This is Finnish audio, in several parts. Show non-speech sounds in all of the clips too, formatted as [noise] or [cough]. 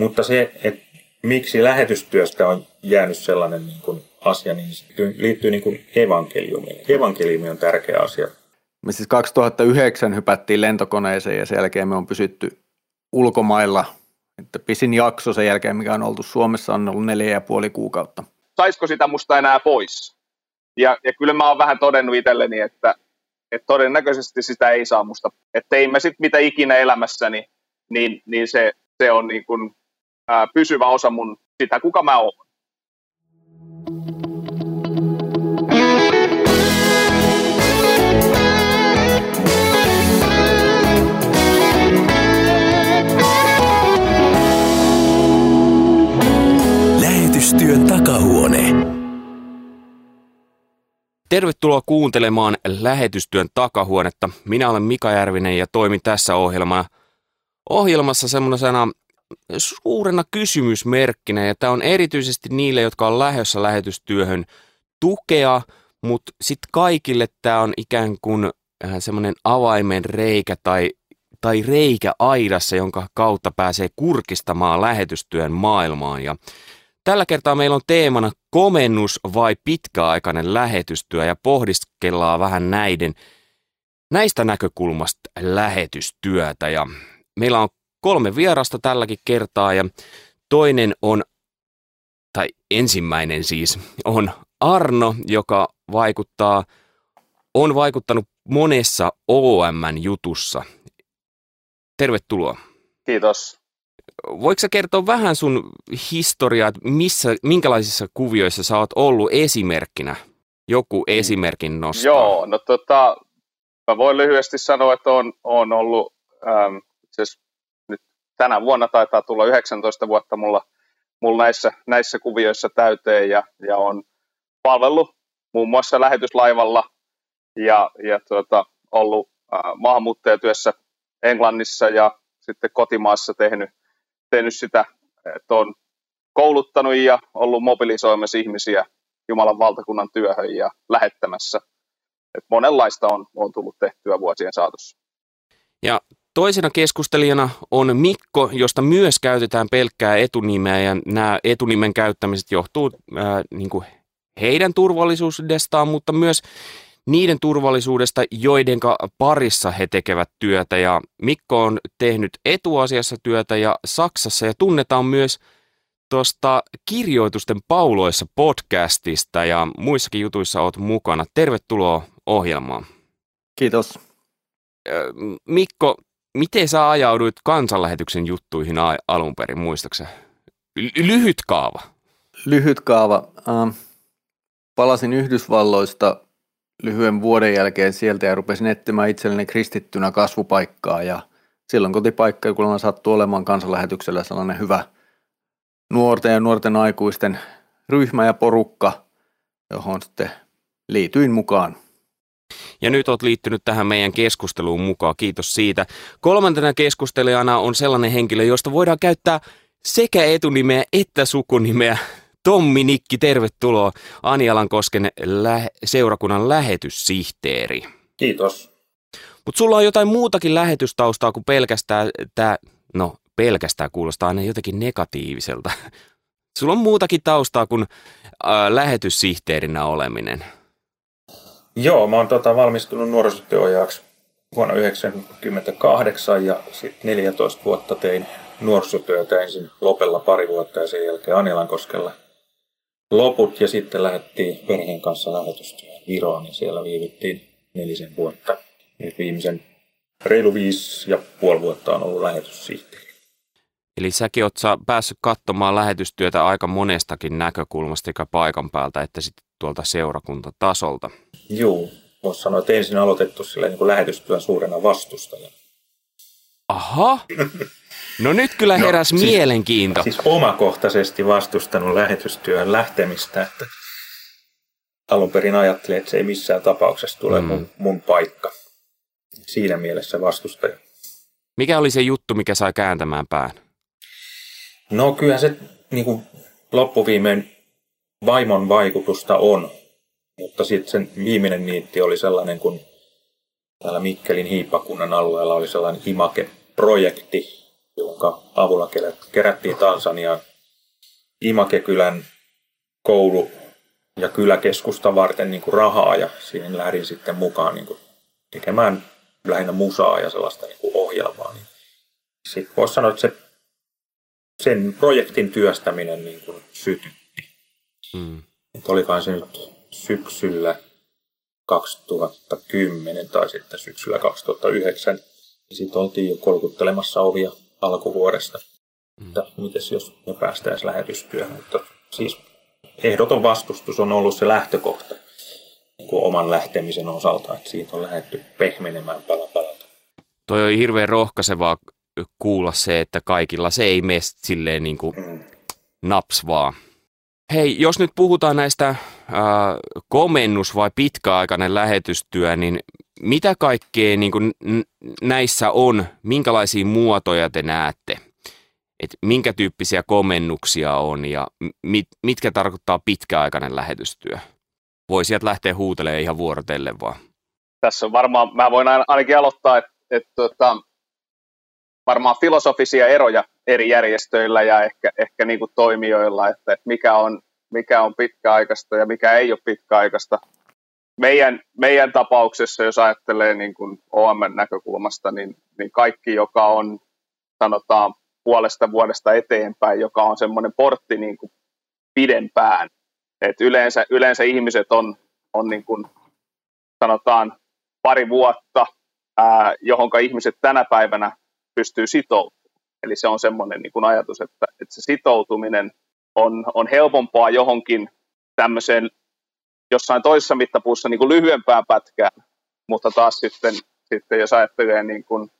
Mutta se, että miksi lähetystyöstä on jäänyt sellainen niin kuin asia, niin se liittyy niin kuin evankeliumiin. Evankeliumi on tärkeä asia. Me siis 2009 hypättiin lentokoneeseen ja sen jälkeen me on pysytty ulkomailla. Että pisin jakso sen jälkeen, mikä on oltu Suomessa, on ollut neljä ja puoli kuukautta. Saisiko sitä musta enää pois? Ja, ja kyllä mä oon vähän todennut itselleni, että, että todennäköisesti sitä ei saa musta. Että tein mä sitten mitä ikinä elämässäni, niin, niin se, se on niin kuin, ää, pysyvä osa mun sitä, kuka mä oon. Lähetystyön takahuone. Tervetuloa kuuntelemaan Lähetystyön takahuonetta. Minä olen Mika Järvinen ja toimin tässä ohjelmana. Ohjelmassa semmoisena suurena kysymysmerkkinä, ja tämä on erityisesti niille, jotka on lähdössä lähetystyöhön tukea, mutta sitten kaikille tämä on ikään kuin äh, semmoinen avaimen reikä tai, tai reikä aidassa, jonka kautta pääsee kurkistamaan lähetystyön maailmaan. Ja Tällä kertaa meillä on teemana komennus vai pitkäaikainen lähetystyö ja pohdiskellaan vähän näiden näistä näkökulmasta lähetystyötä. Ja meillä on kolme vierasta tälläkin kertaa ja toinen on, tai ensimmäinen siis, on Arno, joka vaikuttaa, on vaikuttanut monessa OM-jutussa. Tervetuloa. Kiitos. Voiko sä kertoa vähän sun historiaa, että missä, minkälaisissa kuvioissa sä oot ollut esimerkkinä? Joku esimerkin nostaa. Joo, no tota, mä voin lyhyesti sanoa, että on, on ollut, ähm, siis tänä vuonna taitaa tulla 19 vuotta mulla, mulla näissä, näissä kuvioissa täyteen ja, ja on palvellut muun muassa lähetyslaivalla ja, ja tuota, ollut äh, maahanmuuttajatyössä Englannissa ja sitten kotimaassa tehnyt tehnyt sitä, että on kouluttanut ja ollut mobilisoimassa ihmisiä Jumalan valtakunnan työhön ja lähettämässä. Et monenlaista on, on tullut tehtyä vuosien saatossa. Ja toisena keskustelijana on Mikko, josta myös käytetään pelkkää etunimeä ja nämä etunimen käyttämiset johtuu ää, niin kuin heidän turvallisuudestaan, mutta myös niiden turvallisuudesta, joiden parissa he tekevät työtä. Ja Mikko on tehnyt etuasiassa työtä ja Saksassa ja tunnetaan myös tuosta kirjoitusten pauloissa podcastista ja muissakin jutuissa olet mukana. Tervetuloa ohjelmaan. Kiitos. Mikko, miten sä ajauduit kansanlähetyksen juttuihin alun perin, muistaaksä? Lyhyt kaava. Lyhyt kaava. Ähm, palasin Yhdysvalloista lyhyen vuoden jälkeen sieltä ja rupesin etsimään itselleni kristittynä kasvupaikkaa ja silloin kotipaikka, kun sattuu olemaan kansanlähetyksellä sellainen hyvä nuorten ja nuorten aikuisten ryhmä ja porukka, johon sitten liityin mukaan. Ja nyt olet liittynyt tähän meidän keskusteluun mukaan, kiitos siitä. Kolmantena keskustelijana on sellainen henkilö, josta voidaan käyttää sekä etunimeä että sukunimeä. Tommi Nikki, tervetuloa Anialankosken lä- seurakunnan lähetyssihteeri. Kiitos. Mutta sulla on jotain muutakin lähetystaustaa kuin pelkästään tämä, no pelkästään kuulostaa aina jotenkin negatiiviselta. Sulla on muutakin taustaa kuin äh, lähetyssihteerinä oleminen. Joo, mä oon tota, valmistunut nuorisotyöohjaajaksi vuonna 1998 ja sitten 14 vuotta tein nuorisotyötä ensin Lopella pari vuotta ja sen jälkeen Anilankoskella loput ja sitten lähdettiin perheen kanssa lähetystyöhön Viroon ja siellä viivittiin nelisen vuotta. Ja viimeisen reilu viisi ja puoli vuotta on ollut lähetyssihteeri. Eli säkin oot päässyt katsomaan lähetystyötä aika monestakin näkökulmasta sekä paikan päältä että sitten tuolta seurakuntatasolta. Joo, voisi sanoa, että ensin aloitettu sillä niin kuin lähetystyön suurena vastustajana. Aha, No nyt kyllä no, heräs no, siis, mielenkiinto. Siis omakohtaisesti vastustanut lähetystyön lähtemistä, että alun perin ajattelin, että se ei missään tapauksessa tule mm. mun, mun paikka. Siinä mielessä vastustaja. Mikä oli se juttu, mikä sai kääntämään pään? No kyllä se niin kuin loppuviimein vaimon vaikutusta on, mutta sitten sen viimeinen niitti oli sellainen, kun täällä Mikkelin hiippakunnan alueella oli sellainen Imake-projekti, jonka avulla kerättiin Tansaniaan Imakekylän koulu- ja kyläkeskusta varten niin kuin rahaa ja siihen lähdin sitten mukaan niin kuin tekemään lähinnä musaa ja sellaista niin kuin ohjelmaa. Niin sitten voisi sanoa, että se, sen projektin työstäminen niin kuin sytytti. Mm. Olikohan se nyt syksyllä 2010 tai sitten syksyllä 2009. Ja sitten oltiin jo kolkuttelemassa ovia alkuvuodesta. Mm. Että mites jos me päästäisiin lähetystyöhön. Mutta siis ehdoton vastustus on ollut se lähtökohta niin kuin oman lähtemisen osalta, että siitä on lähdetty pehmenemään pala palalta. Toi on hirveän rohkaisevaa kuulla se, että kaikilla se ei mene silleen niin kuin mm. naps vaan. Hei, jos nyt puhutaan näistä äh, komennus- vai pitkäaikainen lähetystyö, niin mitä kaikkea niin kuin näissä on, minkälaisia muotoja te näette? Et minkä tyyppisiä komennuksia on ja mit, mitkä tarkoittaa pitkäaikainen lähetystyö? Voi sieltä lähteä huutelemaan ihan vuorotellen vaan. Tässä on varmaan, mä voin ainakin aloittaa, että, että tota, varmaan filosofisia eroja eri järjestöillä ja ehkä, ehkä niin kuin toimijoilla, että, mikä, on, mikä on pitkäaikaista ja mikä ei ole pitkäaikaista. Meidän, meidän tapauksessa, jos ajattelee niin kuin OM-näkökulmasta, niin, niin kaikki, joka on sanotaan puolesta vuodesta eteenpäin, joka on semmoinen portti niin kuin pidempään. Et yleensä, yleensä ihmiset on, on niin kuin, sanotaan pari vuotta, ää, johonka ihmiset tänä päivänä pystyy sitoutumaan. Eli se on semmoinen niin kuin ajatus, että, että se sitoutuminen on, on helpompaa johonkin tämmöiseen jossain toisessa mittapuussa niin kuin lyhyempään pätkään, mutta taas sitten, sitten jos ajattelee niin kuin,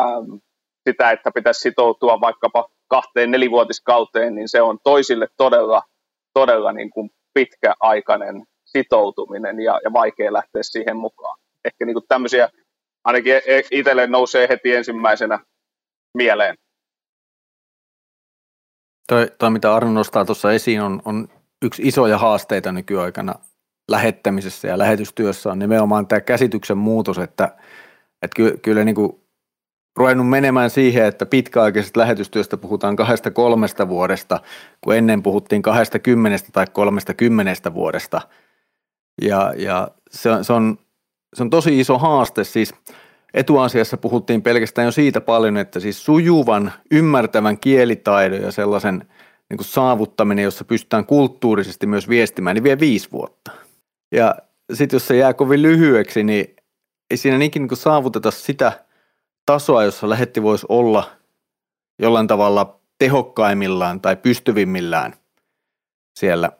äm, sitä, että pitäisi sitoutua vaikkapa kahteen nelivuotiskauteen, niin se on toisille todella, todella niin kuin pitkäaikainen sitoutuminen ja, ja vaikea lähteä siihen mukaan. Ehkä niin kuin tämmöisiä ainakin e- itselle nousee heti ensimmäisenä mieleen. Toi, toi mitä Arno nostaa tuossa esiin, on, on yksi isoja haasteita nykyaikana lähettämisessä ja lähetystyössä on nimenomaan tämä käsityksen muutos, että, että ky, kyllä niin kuin ruvennut menemään siihen, että pitkäaikaisesta lähetystyöstä puhutaan kahdesta kolmesta vuodesta, kun ennen puhuttiin kahdesta kymmenestä tai kolmesta kymmenestä vuodesta. Ja, ja se, se, on, se on tosi iso haaste. Siis etuasiassa puhuttiin pelkästään jo siitä paljon, että siis sujuvan, ymmärtävän kielitaidon ja sellaisen niin kuin saavuttaminen, jossa pystytään kulttuurisesti myös viestimään, niin vie viisi vuotta. Ja sitten jos se jää kovin lyhyeksi, niin ei siinä ikinä niin saavuteta sitä – tasoa, jossa lähetti voisi olla jollain tavalla tehokkaimmillaan tai pystyvimmillään siellä.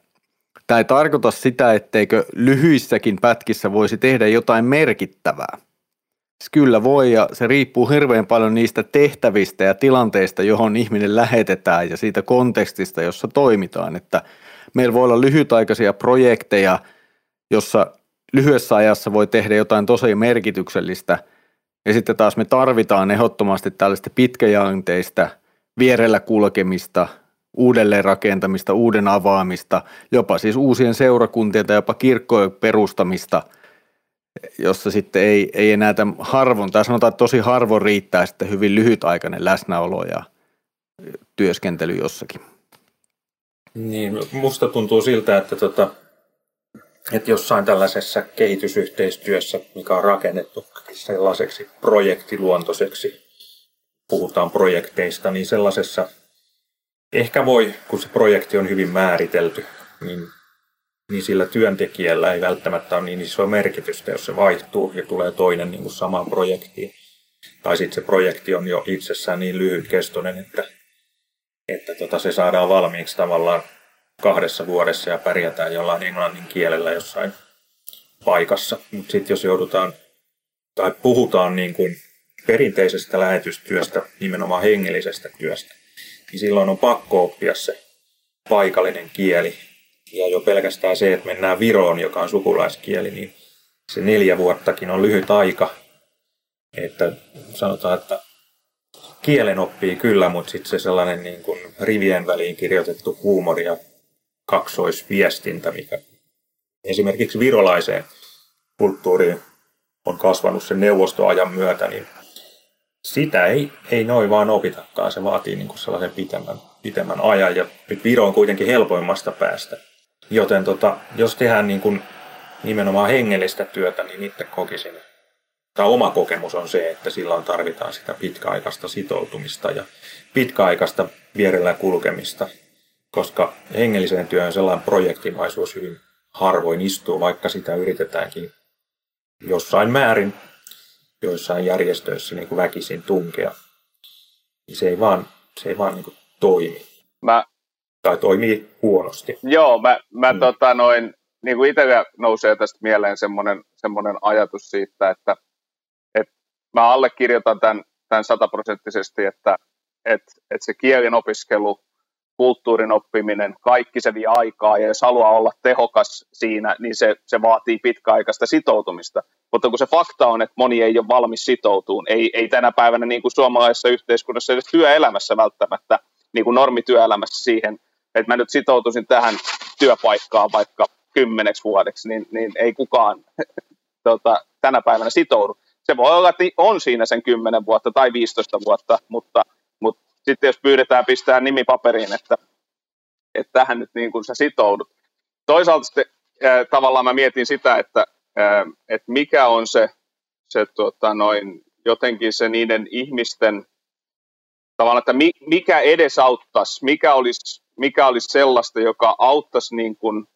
Tämä ei tarkoita sitä, etteikö lyhyissäkin pätkissä voisi tehdä jotain merkittävää. Kyllä voi ja se riippuu hirveän paljon niistä tehtävistä ja tilanteista, johon ihminen lähetetään ja siitä kontekstista, jossa toimitaan. Että meillä voi olla lyhytaikaisia projekteja, jossa lyhyessä ajassa voi tehdä jotain tosi merkityksellistä – ja sitten taas me tarvitaan ehdottomasti tällaista pitkäjänteistä vierellä kulkemista, uudelleen rakentamista, uuden avaamista, jopa siis uusien seurakuntien tai jopa kirkkojen perustamista, jossa sitten ei, ei enää tämän harvon, tai sanotaan, että tosi harvoin riittää sitten hyvin lyhytaikainen läsnäolo ja työskentely jossakin. Niin, musta tuntuu siltä, että tota, että jossain tällaisessa kehitysyhteistyössä, mikä on rakennettu sellaiseksi projektiluontoiseksi, puhutaan projekteista, niin sellaisessa ehkä voi, kun se projekti on hyvin määritelty, niin, niin sillä työntekijällä ei välttämättä ole niin isoa merkitystä, jos se vaihtuu ja tulee toinen niin kuin samaan projektiin. Tai sitten se projekti on jo itsessään niin lyhytkestoinen, että, että tota, se saadaan valmiiksi tavallaan kahdessa vuodessa ja pärjätään jollain englannin kielellä jossain paikassa. Mutta sitten jos joudutaan tai puhutaan niin kuin perinteisestä lähetystyöstä, nimenomaan hengellisestä työstä, niin silloin on pakko oppia se paikallinen kieli. Ja jo pelkästään se, että mennään Viroon, joka on sukulaiskieli, niin se neljä vuottakin on lyhyt aika. Että sanotaan, että kielen oppii kyllä, mutta sitten se sellainen niin kuin rivien väliin kirjoitettu huumori ja kaksoisviestintä, mikä esimerkiksi virolaiseen kulttuuriin on kasvanut sen neuvostoajan myötä, niin sitä ei, ei noin vaan opitakaan. Se vaatii niin kuin sellaisen pitemmän, pitemmän ajan ja Viro on kuitenkin helpoimmasta päästä. Joten tota, jos tehdään niin kuin nimenomaan hengellistä työtä, niin itse kokisin, tai oma kokemus on se, että silloin tarvitaan sitä pitkäaikaista sitoutumista ja pitkäaikaista vierellä kulkemista, koska hengelliseen työhön sellainen projektimaisuus hyvin harvoin istuu, vaikka sitä yritetäänkin jossain määrin joissain järjestöissä niin kuin väkisin tunkea. Niin se ei vaan, se ei vaan niin kuin toimi. Mä, tai toimii huonosti. Joo, mä, mä mm. tota noin, niin kuin itsellä nousee tästä mieleen semmoinen, semmoinen ajatus siitä, että, että mä allekirjoitan tämän, tämän sataprosenttisesti, että, että, että se kielen opiskelu kulttuurin oppiminen, kaikki se vie aikaa ja jos haluaa olla tehokas siinä, niin se, se vaatii pitkäaikaista sitoutumista. Mutta kun se fakta on, että moni ei ole valmis sitoutumaan, ei, ei tänä päivänä niin kuin suomalaisessa yhteiskunnassa edes työelämässä välttämättä, niin kuin normityöelämässä siihen, että mä nyt sitoutuisin tähän työpaikkaan vaikka kymmeneksi vuodeksi, niin, niin ei kukaan [laughs] tota, tänä päivänä sitoudu. Se voi olla, että on siinä sen 10 vuotta tai 15 vuotta, mutta sitten jos pyydetään pistää nimi paperiin, että, että tähän nyt niin kuin sä sitoudut. Toisaalta sitten äh, tavallaan mä mietin sitä, että, äh, että mikä on se, se tota noin, jotenkin se niiden ihmisten tavallaan, että mi, mikä edesauttaisi, mikä olisi, mikä olisi sellaista, joka auttaisi niin kuin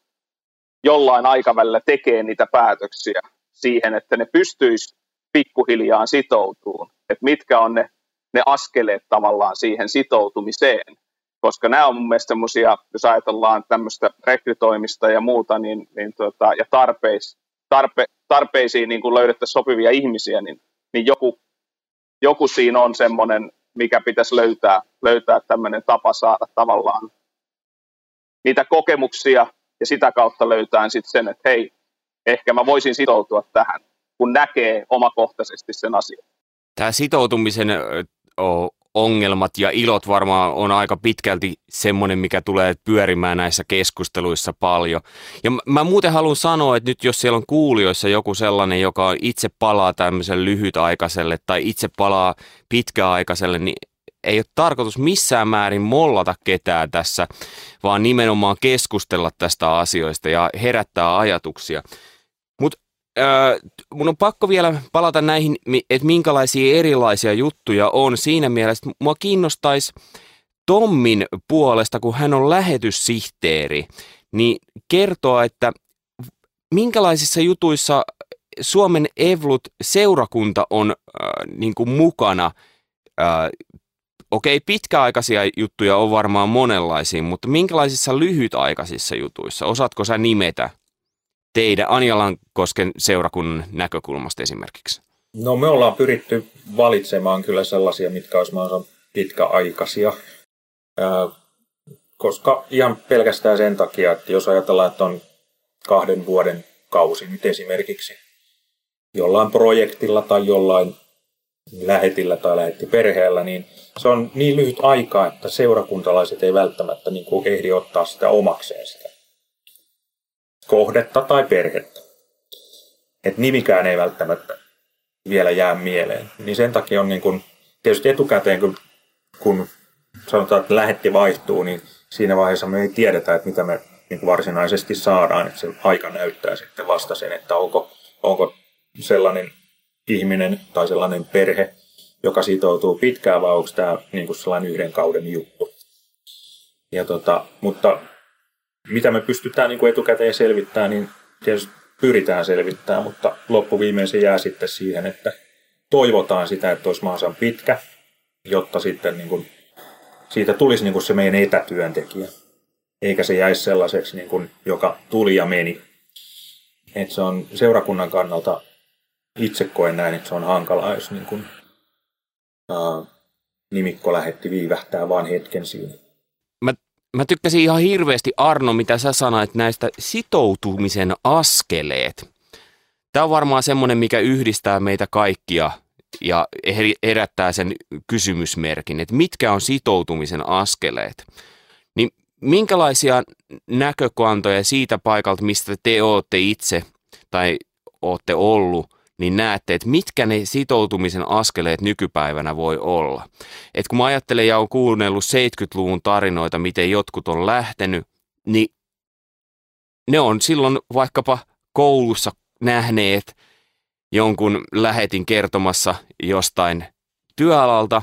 jollain aikavälillä tekemään niitä päätöksiä siihen, että ne pystyisi pikkuhiljaa sitoutumaan. Että mitkä on ne ne askeleet tavallaan siihen sitoutumiseen. Koska nämä on mun mielestä semmoisia, jos ajatellaan tämmöistä rekrytoimista ja muuta, niin, niin tota, ja tarpeis, tarpe, tarpeisiin niin kun löydettäisiin sopivia ihmisiä, niin, niin joku, joku siinä on semmoinen, mikä pitäisi löytää, löytää tämmöinen tapa saada tavallaan niitä kokemuksia ja sitä kautta löytää sitten sen, että hei, ehkä mä voisin sitoutua tähän, kun näkee omakohtaisesti sen asian. Tämä sitoutumisen ongelmat ja ilot varmaan on aika pitkälti semmoinen, mikä tulee pyörimään näissä keskusteluissa paljon. Ja mä muuten haluan sanoa, että nyt jos siellä on kuulijoissa joku sellainen, joka itse palaa tämmöisen lyhytaikaiselle tai itse palaa pitkäaikaiselle, niin ei ole tarkoitus missään määrin mollata ketään tässä, vaan nimenomaan keskustella tästä asioista ja herättää ajatuksia. Mutta mun on pakko vielä palata näihin, että minkälaisia erilaisia juttuja on siinä mielessä. Mua kiinnostaisi Tommin puolesta, kun hän on lähetyssihteeri, niin kertoa, että minkälaisissa jutuissa Suomen Evlut-seurakunta on äh, niin kuin mukana. Äh, okei, pitkäaikaisia juttuja on varmaan monenlaisia, mutta minkälaisissa lyhytaikaisissa jutuissa? Osaatko sä nimetä teidän Anjalankosken seurakunnan näkökulmasta esimerkiksi? No me ollaan pyritty valitsemaan kyllä sellaisia, mitkä olisi mahdollisimman pitkäaikaisia, koska ihan pelkästään sen takia, että jos ajatellaan, että on kahden vuoden kausi nyt esimerkiksi jollain projektilla tai jollain lähetillä tai lähettiperheellä, niin se on niin lyhyt aika, että seurakuntalaiset ei välttämättä niin kuin ehdi ottaa sitä omakseen sitä kohdetta tai perhettä. Että nimikään ei välttämättä vielä jää mieleen. Niin sen takia on niin kun, tietysti etukäteen, kun, kun sanotaan, että lähetti vaihtuu, niin siinä vaiheessa me ei tiedetä, että mitä me niin varsinaisesti saadaan. Että se aika näyttää sitten vasta sen, että onko, onko sellainen ihminen tai sellainen perhe, joka sitoutuu pitkään, vai onko tämä niin kuin sellainen yhden kauden juttu. Ja tota, mutta mitä me pystytään niin kuin etukäteen selvittämään, niin tietysti pyritään selvittämään, mutta loppuviimein se jää sitten siihen, että toivotaan sitä, että olisi mahdollisimman pitkä, jotta sitten niin kuin, siitä tulisi niin kuin se meidän etätyöntekijä, eikä se jäisi sellaiseksi, niin kuin, joka tuli ja meni. Et se on seurakunnan kannalta, itse koen näin, että se on hankalaa, jos niin kuin, ää, nimikko lähetti viivähtää vain hetken siinä mä tykkäsin ihan hirveästi Arno, mitä sä sanoit näistä sitoutumisen askeleet. Tämä on varmaan semmoinen, mikä yhdistää meitä kaikkia ja herättää sen kysymysmerkin, että mitkä on sitoutumisen askeleet. Niin minkälaisia näkökantoja siitä paikalta, mistä te olette itse tai olette ollut, niin näette, että mitkä ne sitoutumisen askeleet nykypäivänä voi olla. Et kun mä ajattelen ja olen kuunnellut 70-luvun tarinoita, miten jotkut on lähtenyt, niin ne on silloin vaikkapa koulussa nähneet jonkun lähetin kertomassa jostain työalalta,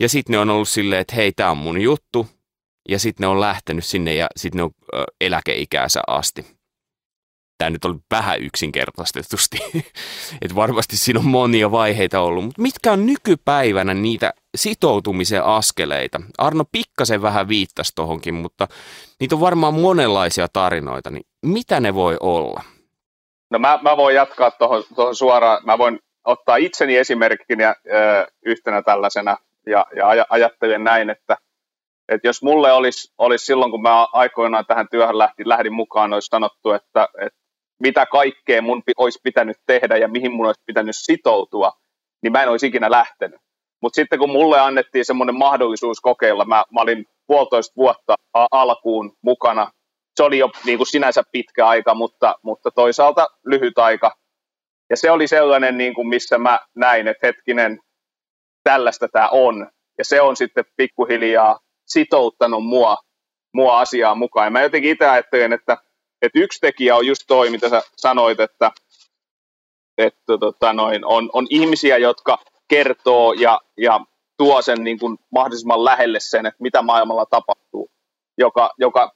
ja sitten ne on ollut silleen, että hei, tämä on mun juttu, ja sitten ne on lähtenyt sinne ja sitten ne on eläkeikäänsä asti. Tämä nyt on vähän yksinkertaistetusti, [laughs] että varmasti siinä on monia vaiheita ollut, mutta mitkä on nykypäivänä niitä sitoutumisen askeleita? Arno pikkasen vähän viittasi tohonkin, mutta niitä on varmaan monenlaisia tarinoita, niin mitä ne voi olla? No mä, mä voin jatkaa tuohon suoraan. Mä voin ottaa itseni esimerkkinä ö, yhtenä tällaisena ja, ja aj- ajattelen näin, että, että jos mulle olisi, olisi silloin, kun mä aikoinaan tähän työhön lähdin, lähdin mukaan, olisi sanottu, että, että mitä kaikkea mun olisi pitänyt tehdä ja mihin mun olisi pitänyt sitoutua, niin mä en olisi ikinä lähtenyt. Mutta sitten kun mulle annettiin semmoinen mahdollisuus kokeilla, mä, mä olin puolitoista vuotta alkuun mukana se oli jo niin kuin sinänsä pitkä aika, mutta, mutta toisaalta lyhyt aika. Ja se oli sellainen, niin kuin missä mä näin, että hetkinen, tällaista tämä on. Ja se on sitten pikkuhiljaa sitouttanut mua, mua asiaan mukaan. Ja mä jotenkin itse ajattelen, että, että yksi tekijä on just toi, mitä sä sanoit, että, että tota noin, on, on ihmisiä, jotka kertoo ja, ja tuo sen niin kuin mahdollisimman lähelle sen, että mitä maailmalla tapahtuu, joka, joka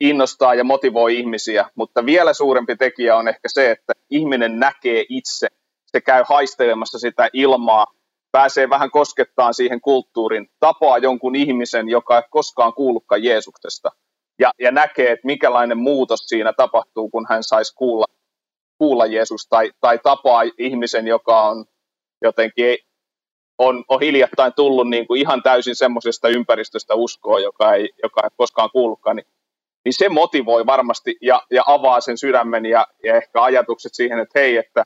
innostaa ja motivoi ihmisiä, mutta vielä suurempi tekijä on ehkä se, että ihminen näkee itse, se käy haistelemassa sitä ilmaa, pääsee vähän koskettaan siihen kulttuurin, tapaa jonkun ihmisen, joka ei koskaan kuullutkaan Jeesuksesta, ja, ja näkee, että mikälainen muutos siinä tapahtuu, kun hän saisi kuulla, kuulla Jeesus, tai, tai tapaa ihmisen, joka on jotenkin on, on hiljattain tullut niin kuin ihan täysin semmoisesta ympäristöstä uskoa, joka ei, joka ei koskaan kuullutkaan, niin niin se motivoi varmasti ja, ja avaa sen sydämen ja, ja ehkä ajatukset siihen, että hei, että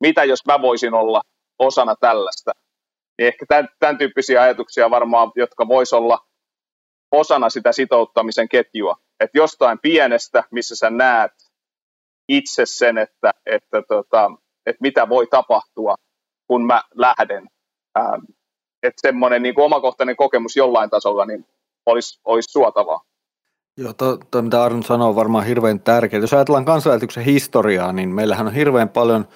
mitä jos mä voisin olla osana tällaista. Niin ehkä tämän, tämän tyyppisiä ajatuksia varmaan, jotka vois olla osana sitä sitouttamisen ketjua. Että jostain pienestä, missä sä näet itse sen, että, että, tota, että mitä voi tapahtua, kun mä lähden. Ähm, että semmoinen niin omakohtainen kokemus jollain tasolla niin olisi, olisi suotavaa. Joo, to, to, mitä Arno sanoo, on varmaan hirveän tärkeää. Jos ajatellaan kansanlähetyksen historiaa, niin meillähän on hirveän paljon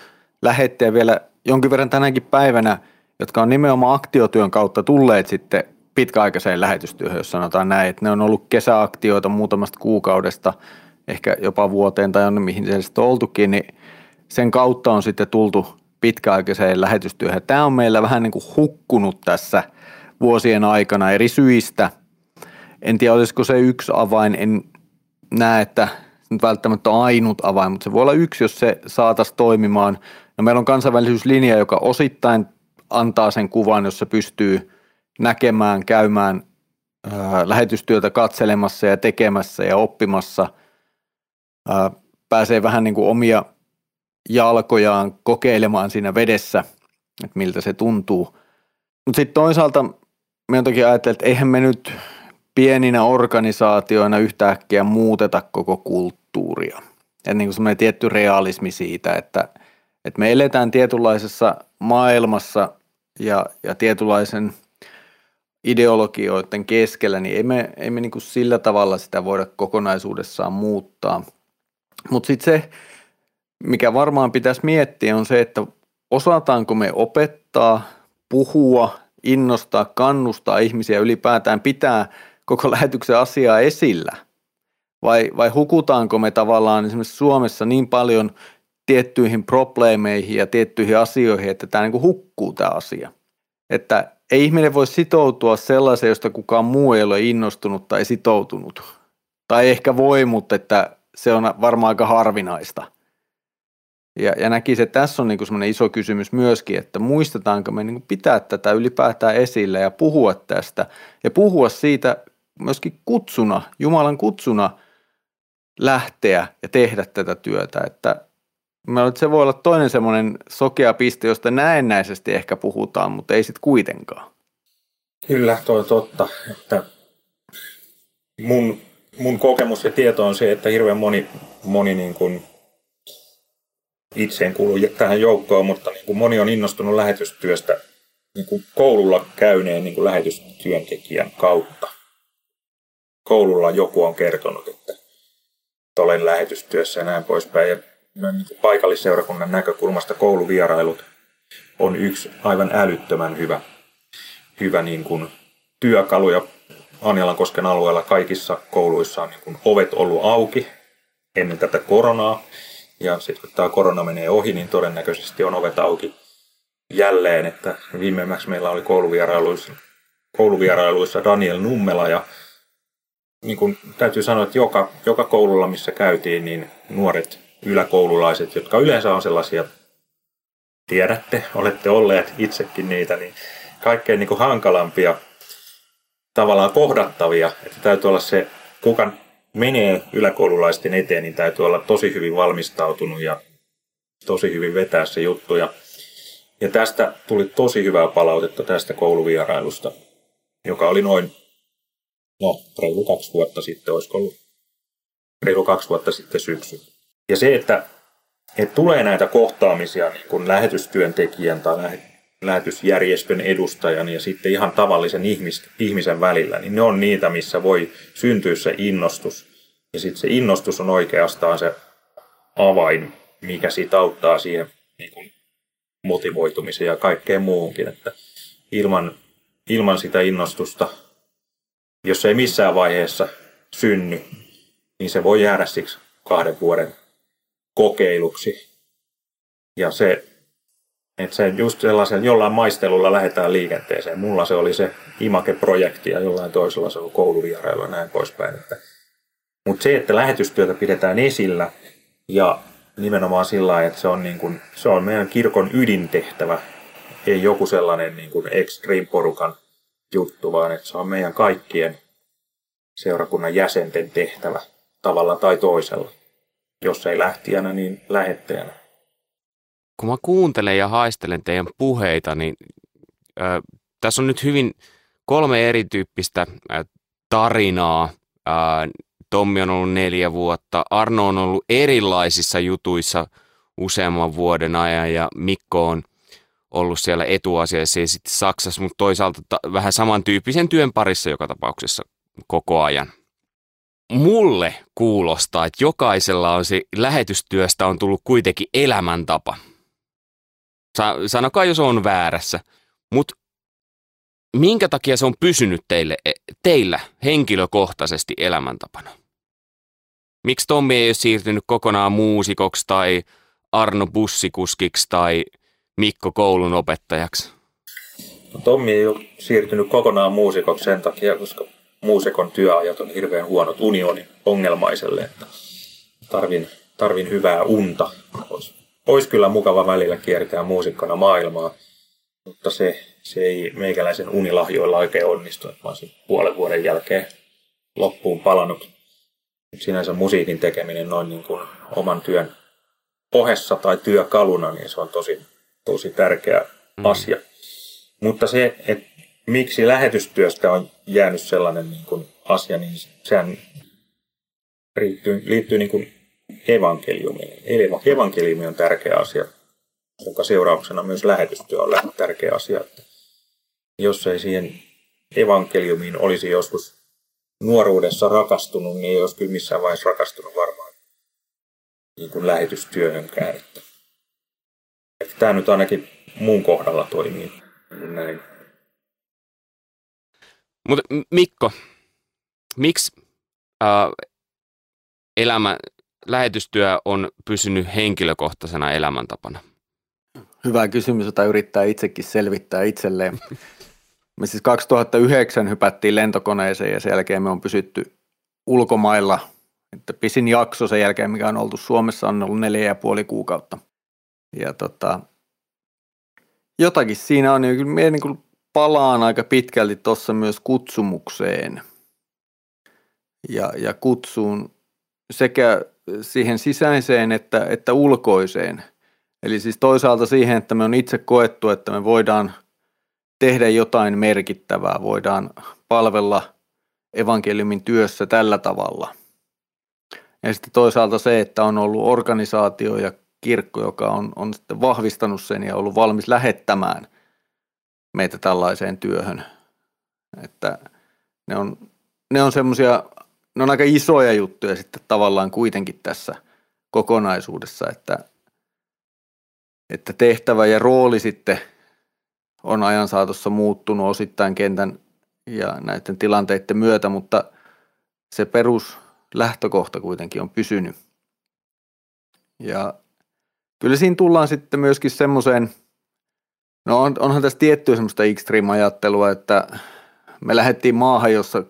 lähettejä vielä jonkin verran tänäkin päivänä, jotka on nimenomaan aktiotyön kautta tulleet sitten pitkäaikaiseen lähetystyöhön, jos sanotaan näin. Että ne on ollut kesäaktioita muutamasta kuukaudesta, ehkä jopa vuoteen tai on mihin se sitten on oltukin, niin sen kautta on sitten tultu pitkäaikaiseen lähetystyöhön. Tämä on meillä vähän niin kuin hukkunut tässä vuosien aikana eri syistä – en tiedä, olisiko se yksi avain, en näe, että se nyt välttämättä on ainut avain, mutta se voi olla yksi, jos se saataisiin toimimaan. No meillä on kansainvälisyyslinja, joka osittain antaa sen kuvan, jossa pystyy näkemään, käymään ää, lähetystyötä katselemassa ja tekemässä ja oppimassa. Ää, pääsee vähän niin kuin omia jalkojaan kokeilemaan siinä vedessä, että miltä se tuntuu. Mutta sitten toisaalta me on toki ajatellut, että eihän me nyt pieninä organisaatioina yhtäkkiä muuteta koko kulttuuria. Ja niin kuin semmoinen tietty realismi siitä, että, että me eletään tietynlaisessa maailmassa ja, ja tietynlaisen ideologioiden keskellä, niin ei me, ei me niin kuin sillä tavalla sitä voida kokonaisuudessaan muuttaa. Mutta sitten se, mikä varmaan pitäisi miettiä, on se, että osataanko me opettaa, puhua, innostaa, kannustaa ihmisiä ylipäätään pitää – koko lähetyksen asiaa esillä? Vai, vai hukutaanko me tavallaan esimerkiksi Suomessa niin paljon tiettyihin probleemeihin ja tiettyihin asioihin, että tämä niin kuin hukkuu tämä asia? Että ei ihminen voi sitoutua sellaiseen, josta kukaan muu ei ole innostunut tai sitoutunut. Tai ehkä voi, mutta että se on varmaan aika harvinaista. Ja, ja näkisin, että tässä on niin semmoinen iso kysymys myöskin, että muistetaanko me niin pitää tätä ylipäätään esillä ja puhua tästä. Ja puhua siitä myöskin kutsuna, Jumalan kutsuna lähteä ja tehdä tätä työtä. Että se voi olla toinen semmoinen sokea piste, josta näennäisesti ehkä puhutaan, mutta ei sitten kuitenkaan. Kyllä, toi totta. Että mun, mun kokemus ja tieto on se, että hirveän moni, moni niin kuin itse en kuulu tähän joukkoon, mutta niin kuin moni on innostunut lähetystyöstä niin kuin koululla käyneen niin kuin lähetystyöntekijän kautta. Koululla joku on kertonut, että olen lähetystyössä ja näin poispäin. Ja niin paikallisseurakunnan näkökulmasta kouluvierailut on yksi aivan älyttömän hyvä, hyvä niin kuin työkalu. Ja Anjallankosken alueella kaikissa kouluissa on niin kuin ovet ollut auki ennen tätä koronaa. Ja sitten kun tämä korona menee ohi, niin todennäköisesti on ovet auki jälleen. Että viimeimmäksi meillä oli kouluvierailuissa, kouluvierailuissa Daniel Nummela ja niin kuin täytyy sanoa, että joka, joka koululla, missä käytiin, niin nuoret yläkoululaiset, jotka yleensä on sellaisia, tiedätte, olette olleet itsekin niitä, niin kaikkein niin kuin hankalampia tavallaan kohdattavia, että täytyy olla se, kuka menee yläkoululaisten eteen, niin täytyy olla tosi hyvin valmistautunut ja tosi hyvin vetää se juttu. Ja, ja tästä tuli tosi hyvää palautetta tästä kouluvierailusta, joka oli noin, no reilu kaksi vuotta sitten, olisiko ollut reilu kaksi vuotta sitten syksy. Ja se, että, että tulee näitä kohtaamisia niin kuin lähetystyöntekijän tai lähetysjärjestön edustajan ja sitten ihan tavallisen ihmis, ihmisen välillä, niin ne on niitä, missä voi syntyä se innostus. Ja sitten se innostus on oikeastaan se avain, mikä siitä auttaa siihen niin kuin motivoitumiseen ja kaikkeen muuhunkin. Että ilman, ilman sitä innostusta, jos ei missään vaiheessa synny, niin se voi jäädä siksi kahden vuoden kokeiluksi. Ja se että se just sellaisen jollain maistelulla lähdetään liikenteeseen. Mulla se oli se Imake-projekti ja jollain toisella se on kouluvierailu ja näin poispäin. Mutta se, että lähetystyötä pidetään esillä ja nimenomaan sillä että se on, niin kuin, se on meidän kirkon ydintehtävä, ei joku sellainen niin kuin extreme-porukan juttu, vaan että se on meidän kaikkien seurakunnan jäsenten tehtävä tavalla tai toisella. Jos ei lähtijänä, niin lähettäjänä kun mä kuuntelen ja haistelen teidän puheita, niin ö, tässä on nyt hyvin kolme erityyppistä ö, tarinaa. Ö, Tommi on ollut neljä vuotta, Arno on ollut erilaisissa jutuissa useamman vuoden ajan ja Mikko on ollut siellä etuasiassa ja sitten Saksassa, mutta toisaalta ta- vähän samantyyppisen työn parissa joka tapauksessa koko ajan. Mulle kuulostaa, että jokaisella on se lähetystyöstä on tullut kuitenkin elämäntapa – Sanokaa, jos on väärässä. Mutta minkä takia se on pysynyt teille, e, teillä henkilökohtaisesti elämäntapana? Miksi Tommi ei ole siirtynyt kokonaan muusikoksi tai Arno bussikuskiksi tai Mikko koulun opettajaksi? No, Tommi ei ole siirtynyt kokonaan muusikoksi sen takia, koska muusikon työajat on hirveän huonot unioni ongelmaiselle, että tarvin, tarvin hyvää unta. Olisi olisi kyllä mukava välillä kiertää muusikkona maailmaa, mutta se, se ei meikäläisen unilahjoilla oikein onnistu. Mä olisin puolen vuoden jälkeen loppuun palannut. Sinänsä musiikin tekeminen noin niin kuin oman työn ohessa tai työkaluna, niin se on tosi, tosi tärkeä mm. asia. Mutta se, että miksi lähetystyöstä on jäänyt sellainen niin kuin asia, niin sehän liittyy, liittyy niin kuin evankeliumi. Eli evankeliumi on tärkeä asia, jonka seurauksena myös lähetystyö on tärkeä asia. Että jos ei siihen evankeliumiin olisi joskus nuoruudessa rakastunut, niin ei olisi kyllä missään vaiheessa rakastunut varmaan niin kuin lähetystyöhönkään. Että tämä nyt ainakin mun kohdalla toimii näin. Mutta Mikko, miksi äh, elämä, lähetystyö on pysynyt henkilökohtaisena elämäntapana? Hyvä kysymys, jota yrittää itsekin selvittää itselleen. Me siis 2009 hypättiin lentokoneeseen ja sen jälkeen me on pysytty ulkomailla. Että pisin jakso sen jälkeen, mikä on oltu Suomessa, on ollut neljä ja puoli kuukautta. Ja tota, jotakin siinä on, niin kyllä niin palaan aika pitkälti tuossa myös kutsumukseen ja, ja kutsuun sekä siihen sisäiseen että, että ulkoiseen. Eli siis toisaalta siihen, että me on itse koettu, että me voidaan tehdä jotain merkittävää, voidaan palvella evankeliumin työssä tällä tavalla. Ja sitten toisaalta se, että on ollut organisaatio ja kirkko, joka on, on sitten vahvistanut sen ja ollut valmis lähettämään meitä tällaiseen työhön. Että ne on, ne on semmoisia, ne on aika isoja juttuja sitten tavallaan kuitenkin tässä kokonaisuudessa, että, että tehtävä ja rooli sitten on ajan saatossa muuttunut osittain kentän ja näiden tilanteiden myötä, mutta se peruslähtökohta kuitenkin on pysynyt. Ja kyllä siinä tullaan sitten myöskin semmoiseen, no on, onhan tässä tiettyä semmoista extreme-ajattelua, että me lähdettiin maahan, jossa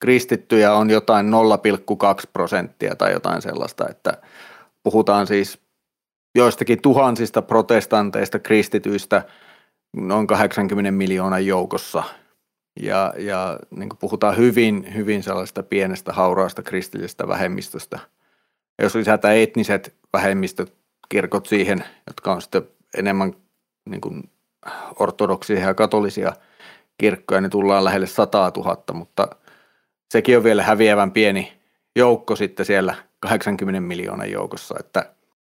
kristittyjä on jotain 0,2 prosenttia tai jotain sellaista, että puhutaan siis joistakin tuhansista protestanteista kristityistä noin 80 miljoonan joukossa. Ja, ja niin puhutaan hyvin, hyvin sellaista pienestä hauraasta kristillisestä vähemmistöstä. Ja jos lisätään etniset vähemmistökirkot siihen, jotka on sitten enemmän niin kuin ortodoksisia ja katolisia kirkkoja, niin tullaan lähelle 100 000, mutta sekin on vielä häviävän pieni joukko sitten siellä 80 miljoonan joukossa, että,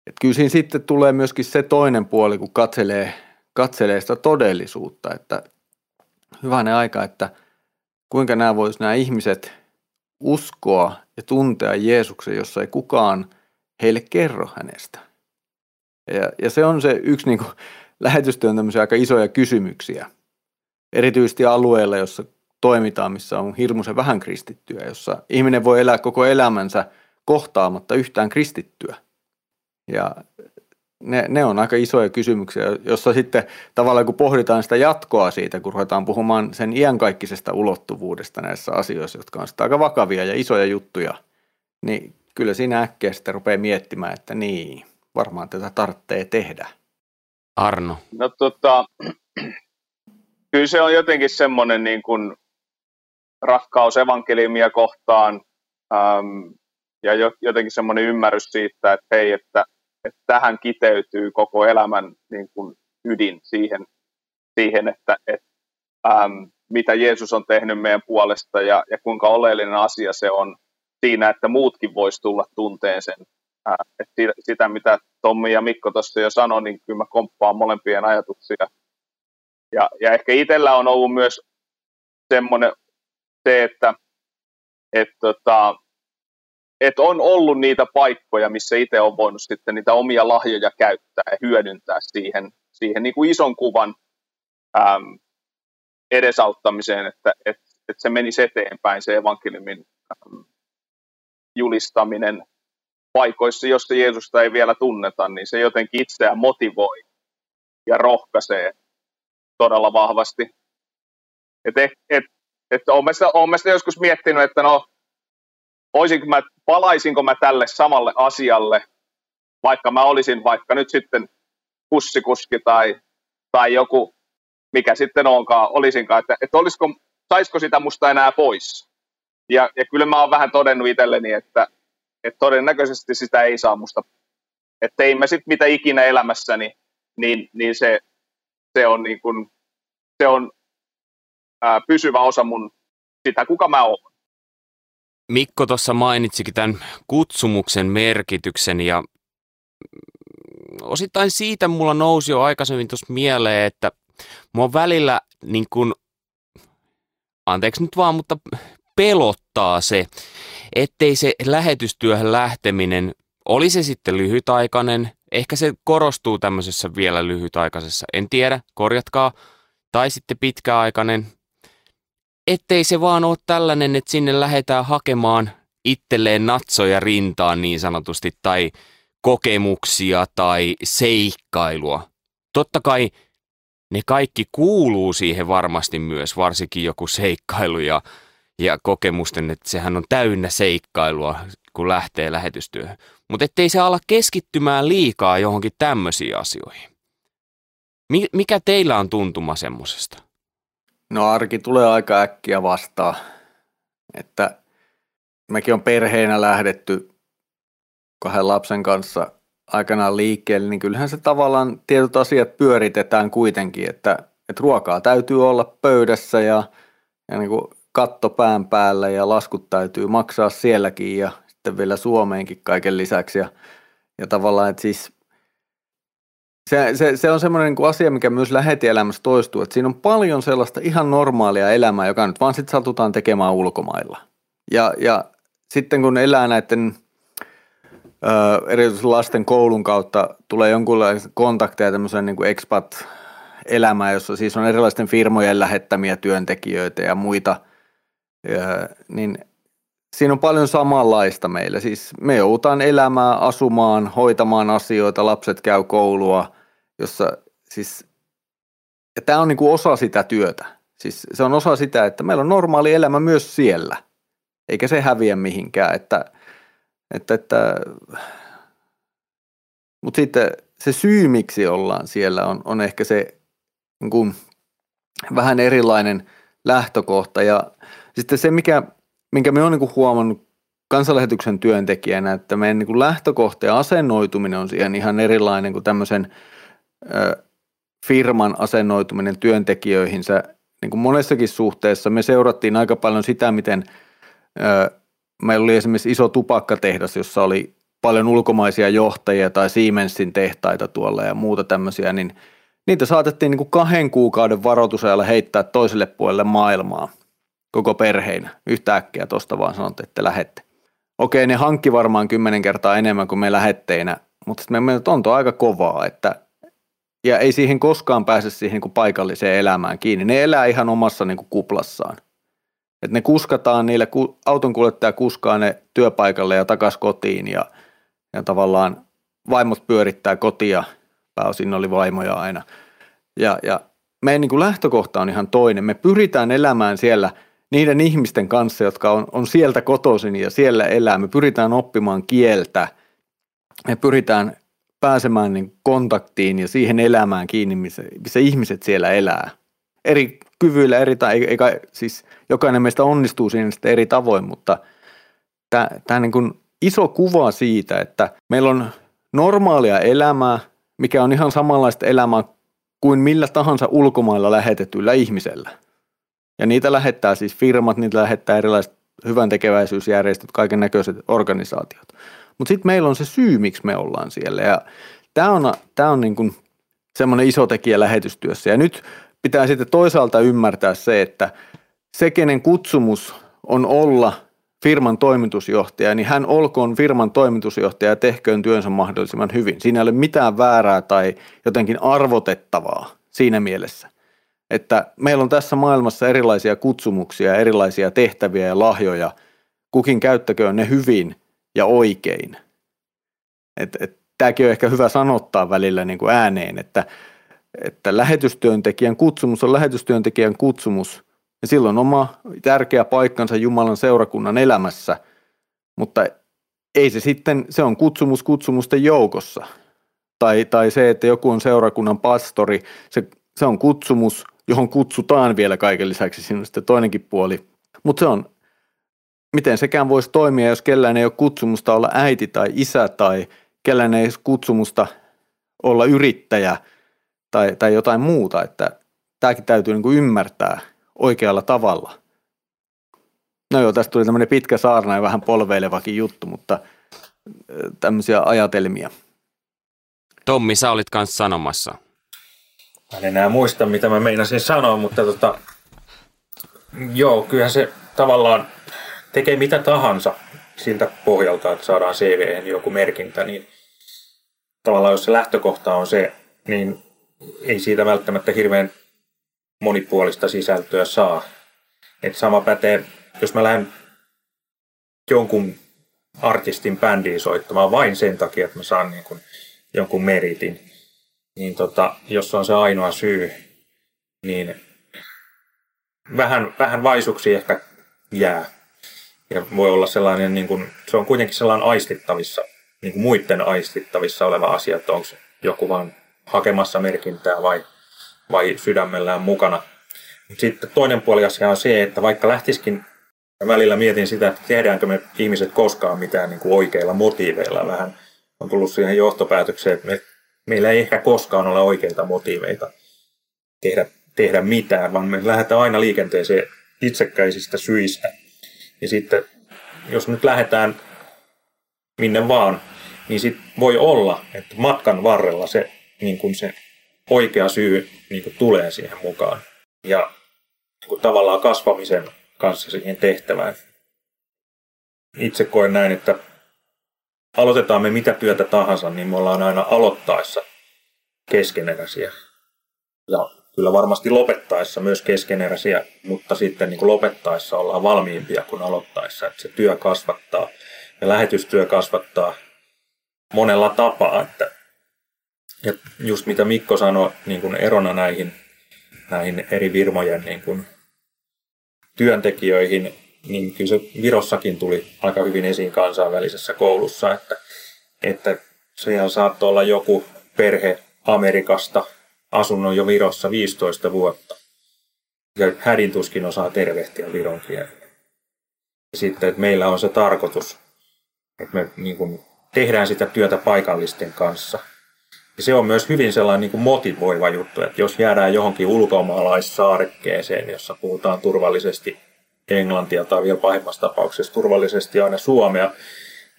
että kyllä siinä sitten tulee myöskin se toinen puoli, kun katselee, katselee sitä todellisuutta, että hyvänen aika, että kuinka nämä voisi nämä ihmiset uskoa ja tuntea Jeesuksen, jossa ei kukaan heille kerro hänestä. Ja, ja se on se yksi niin kuin, lähetystyön tämmöisiä aika isoja kysymyksiä, erityisesti alueella, jossa toimitaan, missä on hirmuisen vähän kristittyä, jossa ihminen voi elää koko elämänsä kohtaamatta yhtään kristittyä. Ja ne, ne on aika isoja kysymyksiä, jossa sitten tavallaan kun pohditaan sitä jatkoa siitä, kun ruvetaan puhumaan sen iankaikkisesta ulottuvuudesta näissä asioissa, jotka on sitten aika vakavia ja isoja juttuja, niin kyllä siinä äkkiä sitten rupeaa miettimään, että niin, varmaan tätä tarvitsee tehdä. Arno. No tota, [clears throat] kyllä se on jotenkin semmoinen niin kuin rakkaus evankeliumia kohtaan äm, ja jotenkin semmoinen ymmärrys siitä, että hei, että, että tähän kiteytyy koko elämän niin kuin ydin siihen, siihen että, että äm, mitä Jeesus on tehnyt meidän puolesta ja, ja kuinka oleellinen asia se on siinä, että muutkin vois tulla tunteen sen. Että sitä, mitä Tommi ja Mikko tuossa jo sanoi, niin kyllä mä komppaan molempien ajatuksia. Ja, ja ehkä itsellä on ollut myös semmoinen se, että et, tota, et on ollut niitä paikkoja, missä itse on voinut sitten niitä omia lahjoja käyttää ja hyödyntää siihen, siihen niin kuin ison kuvan äm, edesauttamiseen, että et, et se menisi eteenpäin se evankeliumin äm, julistaminen paikoissa, joissa Jeesusta ei vielä tunneta, niin se jotenkin itseään motivoi ja rohkaisee todella vahvasti. Et, et, et, et olen, sitä, olen sitä joskus miettinyt, että no, olisinko mä, palaisinko mä tälle samalle asialle, vaikka mä olisin vaikka nyt sitten kussikuski tai, tai joku, mikä sitten onkaan, olisinkaan, että, että olisiko, saisiko sitä musta enää pois. Ja, ja kyllä mä oon vähän todennut itselleni, että, että todennäköisesti sitä ei saa musta, tein mä sitten mitä ikinä elämässäni, niin, niin se, se on, niin kun, se on ää, pysyvä osa mun sitä, kuka mä oon. Mikko tuossa mainitsikin tämän kutsumuksen merkityksen ja osittain siitä mulla nousi jo aikaisemmin tuossa mieleen, että mua välillä niin kun, anteeksi nyt vaan, mutta pelottaa se, ettei se lähetystyöhön lähteminen, oli se sitten lyhytaikainen, ehkä se korostuu tämmöisessä vielä lyhytaikaisessa, en tiedä, korjatkaa, tai sitten pitkäaikainen, ettei se vaan ole tällainen, että sinne lähdetään hakemaan itselleen natsoja rintaan niin sanotusti, tai kokemuksia tai seikkailua. Totta kai ne kaikki kuuluu siihen varmasti myös, varsinkin joku seikkailu ja ja kokemusten, että sehän on täynnä seikkailua, kun lähtee lähetystyöhön. Mutta ettei se ala keskittymään liikaa johonkin tämmöisiin asioihin. Mikä teillä on tuntuma semmosesta? No arki tulee aika äkkiä vastaan. Että mekin on perheenä lähdetty kahden lapsen kanssa aikanaan liikkeelle, niin kyllähän se tavallaan tietyt asiat pyöritetään kuitenkin, että, että ruokaa täytyy olla pöydässä ja, ja niin kuin katto pään päällä ja laskut täytyy maksaa sielläkin ja sitten vielä Suomeenkin kaiken lisäksi. Ja, ja tavallaan, että siis se, se, se on semmoinen niin asia, mikä myös lähetielämässä toistuu, että siinä on paljon sellaista ihan normaalia elämää, joka nyt vaan sitten satutaan tekemään ulkomailla. Ja, ja sitten kun elää näiden ö, erityisesti lasten koulun kautta, tulee jonkunlaisia kontakteja tämmöiseen niin kuin expat-elämään, jossa siis on erilaisten firmojen lähettämiä työntekijöitä ja muita, niin siinä on paljon samanlaista meillä. Siis me joudutaan elämään, asumaan, hoitamaan asioita, lapset käy koulua, jossa siis, ja tämä on niin kuin osa sitä työtä. Siis se on osa sitä, että meillä on normaali elämä myös siellä, eikä se häviä mihinkään, että, että, että mutta sitten se syy, miksi ollaan siellä, on, on ehkä se niin kuin, vähän erilainen lähtökohta. Ja sitten se, mikä minkä me on niin huomannut kansanlähetyksen työntekijänä, että meidän niin lähtökohta ja asennoituminen on siihen ihan erilainen kuin tämmöisen ö, firman asennoituminen työntekijöihinsä. Niin kuin monessakin suhteessa me seurattiin aika paljon sitä, miten ö, meillä oli esimerkiksi iso tupakkatehdas, jossa oli paljon ulkomaisia johtajia tai Siemensin tehtaita tuolla ja muuta tämmöisiä, niin niitä saatettiin niin kuin kahden kuukauden varoitusajalla heittää toiselle puolelle maailmaa koko perheinä yhtäkkiä tuosta vaan sanotte, että lähette. Okei, ne hankki varmaan kymmenen kertaa enemmän kuin me lähetteinä, mutta me mielestä on tuo aika kovaa, että ja ei siihen koskaan pääse siihen niin kuin paikalliseen elämään kiinni. Ne elää ihan omassa niin kuin kuplassaan. Et ne kuskataan, niille autonkuljettaja kuskaa ne työpaikalle ja takas kotiin ja, ja tavallaan vaimot pyörittää kotia, pääosin oli vaimoja aina. Ja, ja meidän niin kuin lähtökohta on ihan toinen. Me pyritään elämään siellä – niiden ihmisten kanssa, jotka on, on sieltä kotoisin ja siellä elää. Me pyritään oppimaan kieltä, me pyritään pääsemään niin kontaktiin ja siihen elämään kiinni, missä, missä ihmiset siellä elää. Eri kyvyillä, eri, tai eikä, siis jokainen meistä onnistuu siinä sitten eri tavoin, mutta tämä niin iso kuva siitä, että meillä on normaalia elämää, mikä on ihan samanlaista elämää kuin millä tahansa ulkomailla lähetetyllä ihmisellä – ja niitä lähettää siis firmat, niitä lähettää erilaiset hyvän tekeväisyysjärjestöt, kaiken näköiset organisaatiot. Mutta sitten meillä on se syy, miksi me ollaan siellä. Ja tämä on, tää on niin semmoinen iso tekijä lähetystyössä. Ja nyt pitää sitten toisaalta ymmärtää se, että se, kenen kutsumus on olla firman toimitusjohtaja, niin hän olkoon firman toimitusjohtaja ja tehköön työnsä mahdollisimman hyvin. Siinä ei ole mitään väärää tai jotenkin arvotettavaa siinä mielessä että meillä on tässä maailmassa erilaisia kutsumuksia, erilaisia tehtäviä ja lahjoja. Kukin käyttäköön ne hyvin ja oikein. Et, et, tämäkin on ehkä hyvä sanottaa välillä niin kuin ääneen, että, että lähetystyöntekijän kutsumus on lähetystyöntekijän kutsumus ja silloin oma tärkeä paikkansa Jumalan seurakunnan elämässä, mutta ei se sitten, se on kutsumus kutsumusten joukossa. Tai, tai se, että joku on seurakunnan pastori, se, se on kutsumus johon kutsutaan vielä kaiken lisäksi sinne sitten toinenkin puoli. Mutta se on, miten sekään voisi toimia, jos kellään ei ole kutsumusta olla äiti tai isä tai kellään ei ole kutsumusta olla yrittäjä tai, tai jotain muuta, että tämäkin täytyy niin kuin ymmärtää oikealla tavalla. No joo, tästä tuli tämmöinen pitkä saarna ja vähän polveilevakin juttu, mutta tämmöisiä ajatelmia. Tommi, sä olit kanssa sanomassa. Mä en enää muista, mitä mä meinasin sanoa, mutta tota, joo, kyllähän se tavallaan tekee mitä tahansa siltä pohjalta, että saadaan CV joku merkintä, niin tavallaan jos se lähtökohta on se, niin ei siitä välttämättä hirveän monipuolista sisältöä saa. Et sama pätee, jos mä lähden jonkun artistin bändiin soittamaan vain sen takia, että mä saan niin kuin jonkun meritin, niin tota, jos on se ainoa syy, niin vähän, vähän vaisuksi ehkä jää. Ja voi olla sellainen, niin kuin, se on kuitenkin sellainen aistittavissa, niin kuin muiden aistittavissa oleva asia, että onko joku vaan hakemassa merkintää vai, vai sydämellään mukana. Mutta sitten toinen puoli asia on se, että vaikka lähtisikin, välillä mietin sitä, että tehdäänkö me ihmiset koskaan mitään niin kuin oikeilla motiiveilla vähän. On tullut siihen johtopäätökseen, että me meillä ei ehkä koskaan ole oikeita motiiveita tehdä, tehdä mitään, vaan me lähdetään aina liikenteeseen itsekkäisistä syistä. Ja sitten, jos nyt lähdetään minne vaan, niin sit voi olla, että matkan varrella se niin kuin se oikea syy niin kuin tulee siihen mukaan. Ja niin kuin tavallaan kasvamisen kanssa siihen tehtävään. Itse koen näin, että aloitetaan me mitä työtä tahansa, niin me ollaan aina aloittaessa keskeneräisiä. Ja kyllä varmasti lopettaessa myös keskeneräisiä, mutta sitten niin kuin lopettaessa ollaan valmiimpia kuin aloittaessa. Että se työ kasvattaa ja lähetystyö kasvattaa monella tapaa. Että, ja just mitä Mikko sanoi niin kuin erona näihin, näihin eri virmojen niin kuin työntekijöihin, niin kyllä se Virossakin tuli aika hyvin esiin kansainvälisessä koulussa, että, että siellä saattoi olla joku perhe Amerikasta asunut jo Virossa 15 vuotta. Ja hädintuskin osaa tervehtiä viron kielellä. Sitten, että meillä on se tarkoitus, että me niin kuin, tehdään sitä työtä paikallisten kanssa. Ja se on myös hyvin sellainen niin kuin motivoiva juttu, että jos jäädään johonkin ulkomaalaissaarekkeeseen, jossa puhutaan turvallisesti englantia tai vielä pahimmassa tapauksessa turvallisesti aina suomea,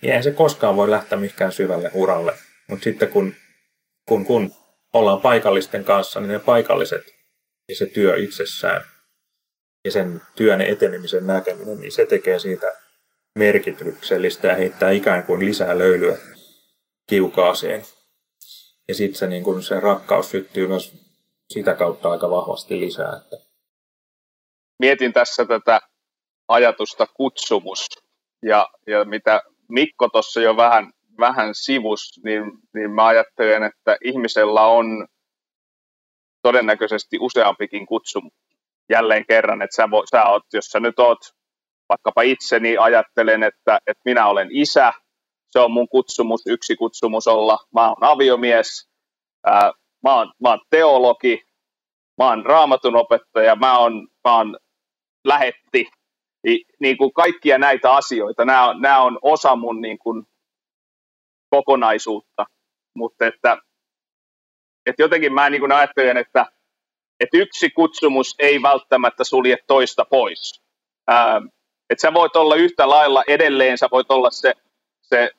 niin eihän se koskaan voi lähteä mihinkään syvälle uralle. Mutta sitten kun, kun, kun ollaan paikallisten kanssa, niin ne paikalliset ja se työ itsessään ja sen työn etenemisen näkeminen, niin se tekee siitä merkityksellistä ja heittää ikään kuin lisää löylyä kiukaaseen. Ja sitten se, niin kun se rakkaus syttyy myös sitä kautta aika vahvasti lisää. Että... Mietin tässä tätä ajatusta kutsumus. Ja, ja mitä Mikko tuossa jo vähän vähän sivus, niin, niin mä ajattelen, että ihmisellä on todennäköisesti useampikin kutsumus. Jälleen kerran, että sä, vo, sä oot, jos sä nyt oot vaikkapa itseni, ajattelen, että, että minä olen isä, se on mun kutsumus, yksi kutsumus olla, mä oon aviomies, ää, mä, oon, mä oon teologi, mä oon raamatun opettaja, mä oon, mä oon lähetti, niin kuin kaikkia näitä asioita, nämä on, nämä on osa mun niin kuin kokonaisuutta, mutta että, että jotenkin mä niin kuin ajattelen, että, että yksi kutsumus ei välttämättä sulje toista pois. Ää, että sä voit olla yhtä lailla edelleen, sä voit olla se, se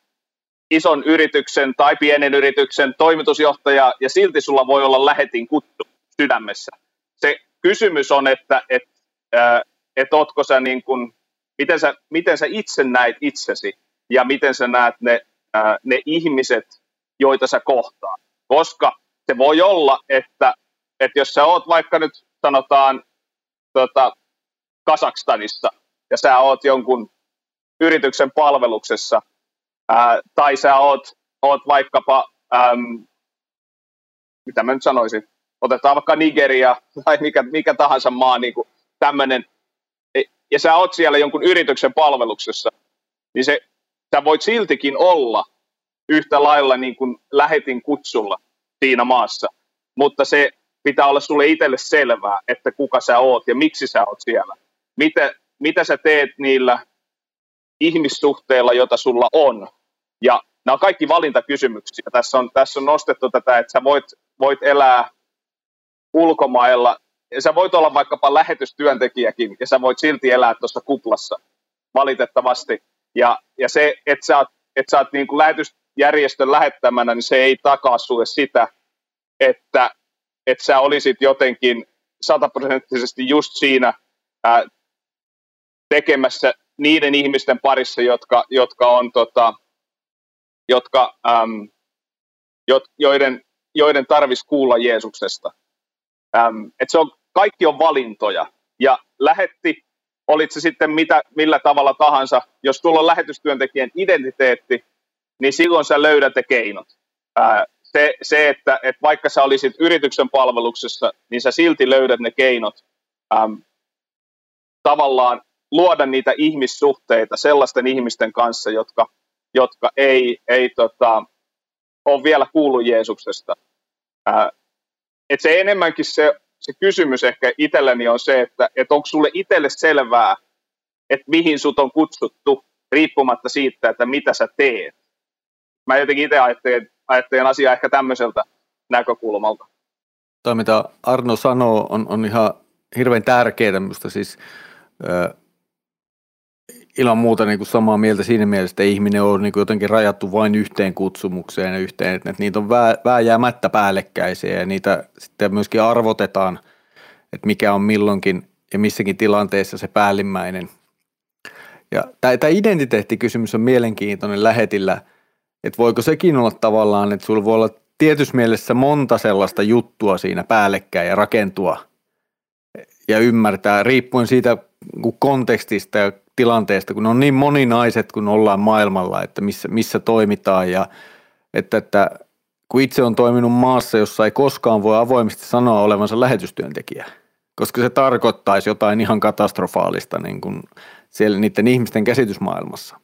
ison yrityksen tai pienen yrityksen toimitusjohtaja ja silti sulla voi olla lähetin kutsu sydämessä. Se kysymys on, että et, ää, et ootko sä niin kuin, miten, sä, miten sä itse näet itsesi ja miten sä näet ne ne ihmiset, joita sä kohtaa. Koska se voi olla, että, että jos sä oot vaikka nyt sanotaan tota, Kasakstanissa ja sä oot jonkun yrityksen palveluksessa ää, tai sä oot, oot vaikkapa, äm, mitä mä nyt sanoisin, otetaan vaikka Nigeria [laughs] tai mikä, mikä tahansa maa, niin tämmöinen, ja sä oot siellä jonkun yrityksen palveluksessa, niin se sä voit siltikin olla yhtä lailla niin kuin lähetin kutsulla siinä maassa, mutta se pitää olla sulle itselle selvää, että kuka sä oot ja miksi sä oot siellä. Mitä, mitä sä teet niillä ihmissuhteilla, joita sulla on. Ja nämä on kaikki valintakysymyksiä. Tässä on, tässä on nostettu tätä, että sä voit, voit elää ulkomailla, sä voit olla vaikkapa lähetystyöntekijäkin, ja sä voit silti elää tuossa kuplassa, valitettavasti. Ja, ja se, että sä oot, että sä oot niin kuin lähetysjärjestön lähettämänä, niin se ei takaa sulle sitä, että, että sä olisit jotenkin sataprosenttisesti just siinä ää, tekemässä niiden ihmisten parissa, jotka, jotka on tota, jotka, äm, jo, joiden, joiden tarvitsisi kuulla Jeesuksesta. Äm, et se on, kaikki on valintoja. Ja lähetti olit se sitten mitä, millä tavalla tahansa, jos tuolla on lähetystyöntekijän identiteetti, niin silloin sä löydät ne keinot. Ää, se, se että, että vaikka sä olisit yrityksen palveluksessa, niin sä silti löydät ne keinot äm, tavallaan luoda niitä ihmissuhteita sellaisten ihmisten kanssa, jotka, jotka ei, ei tota, ole vielä kuullut Jeesuksesta. Ää, et se enemmänkin se se kysymys ehkä itselleni on se, että, että onko sulle itselle selvää, että mihin sut on kutsuttu, riippumatta siitä, että mitä sä teet. Mä jotenkin itse ajattelen, ajattelen asiaa ehkä tämmöiseltä näkökulmalta. Toi, mitä Arno sanoo, on, on ihan hirveän tärkeää. Siis, ö, ilman muuta niin kuin samaa mieltä siinä mielessä, että ihminen on niin kuin jotenkin rajattu vain yhteen kutsumukseen ja yhteen, että niitä on vää, vääjäämättä päällekkäisiä ja niitä sitten myöskin arvotetaan, että mikä on milloinkin ja missäkin tilanteessa se päällimmäinen. Ja tämä identiteettikysymys on mielenkiintoinen lähetillä, että voiko sekin olla tavallaan, että sulla voi olla tietyssä mielessä monta sellaista juttua siinä päällekkäin ja rakentua ja ymmärtää, riippuen siitä kontekstista ja tilanteesta, kun on niin moninaiset, kun ollaan maailmalla, että missä, missä toimitaan ja että, että kun itse on toiminut maassa, jossa ei koskaan voi avoimesti sanoa olevansa lähetystyöntekijä, koska se tarkoittaisi jotain ihan katastrofaalista niin kuin siellä niiden ihmisten käsitysmaailmassa.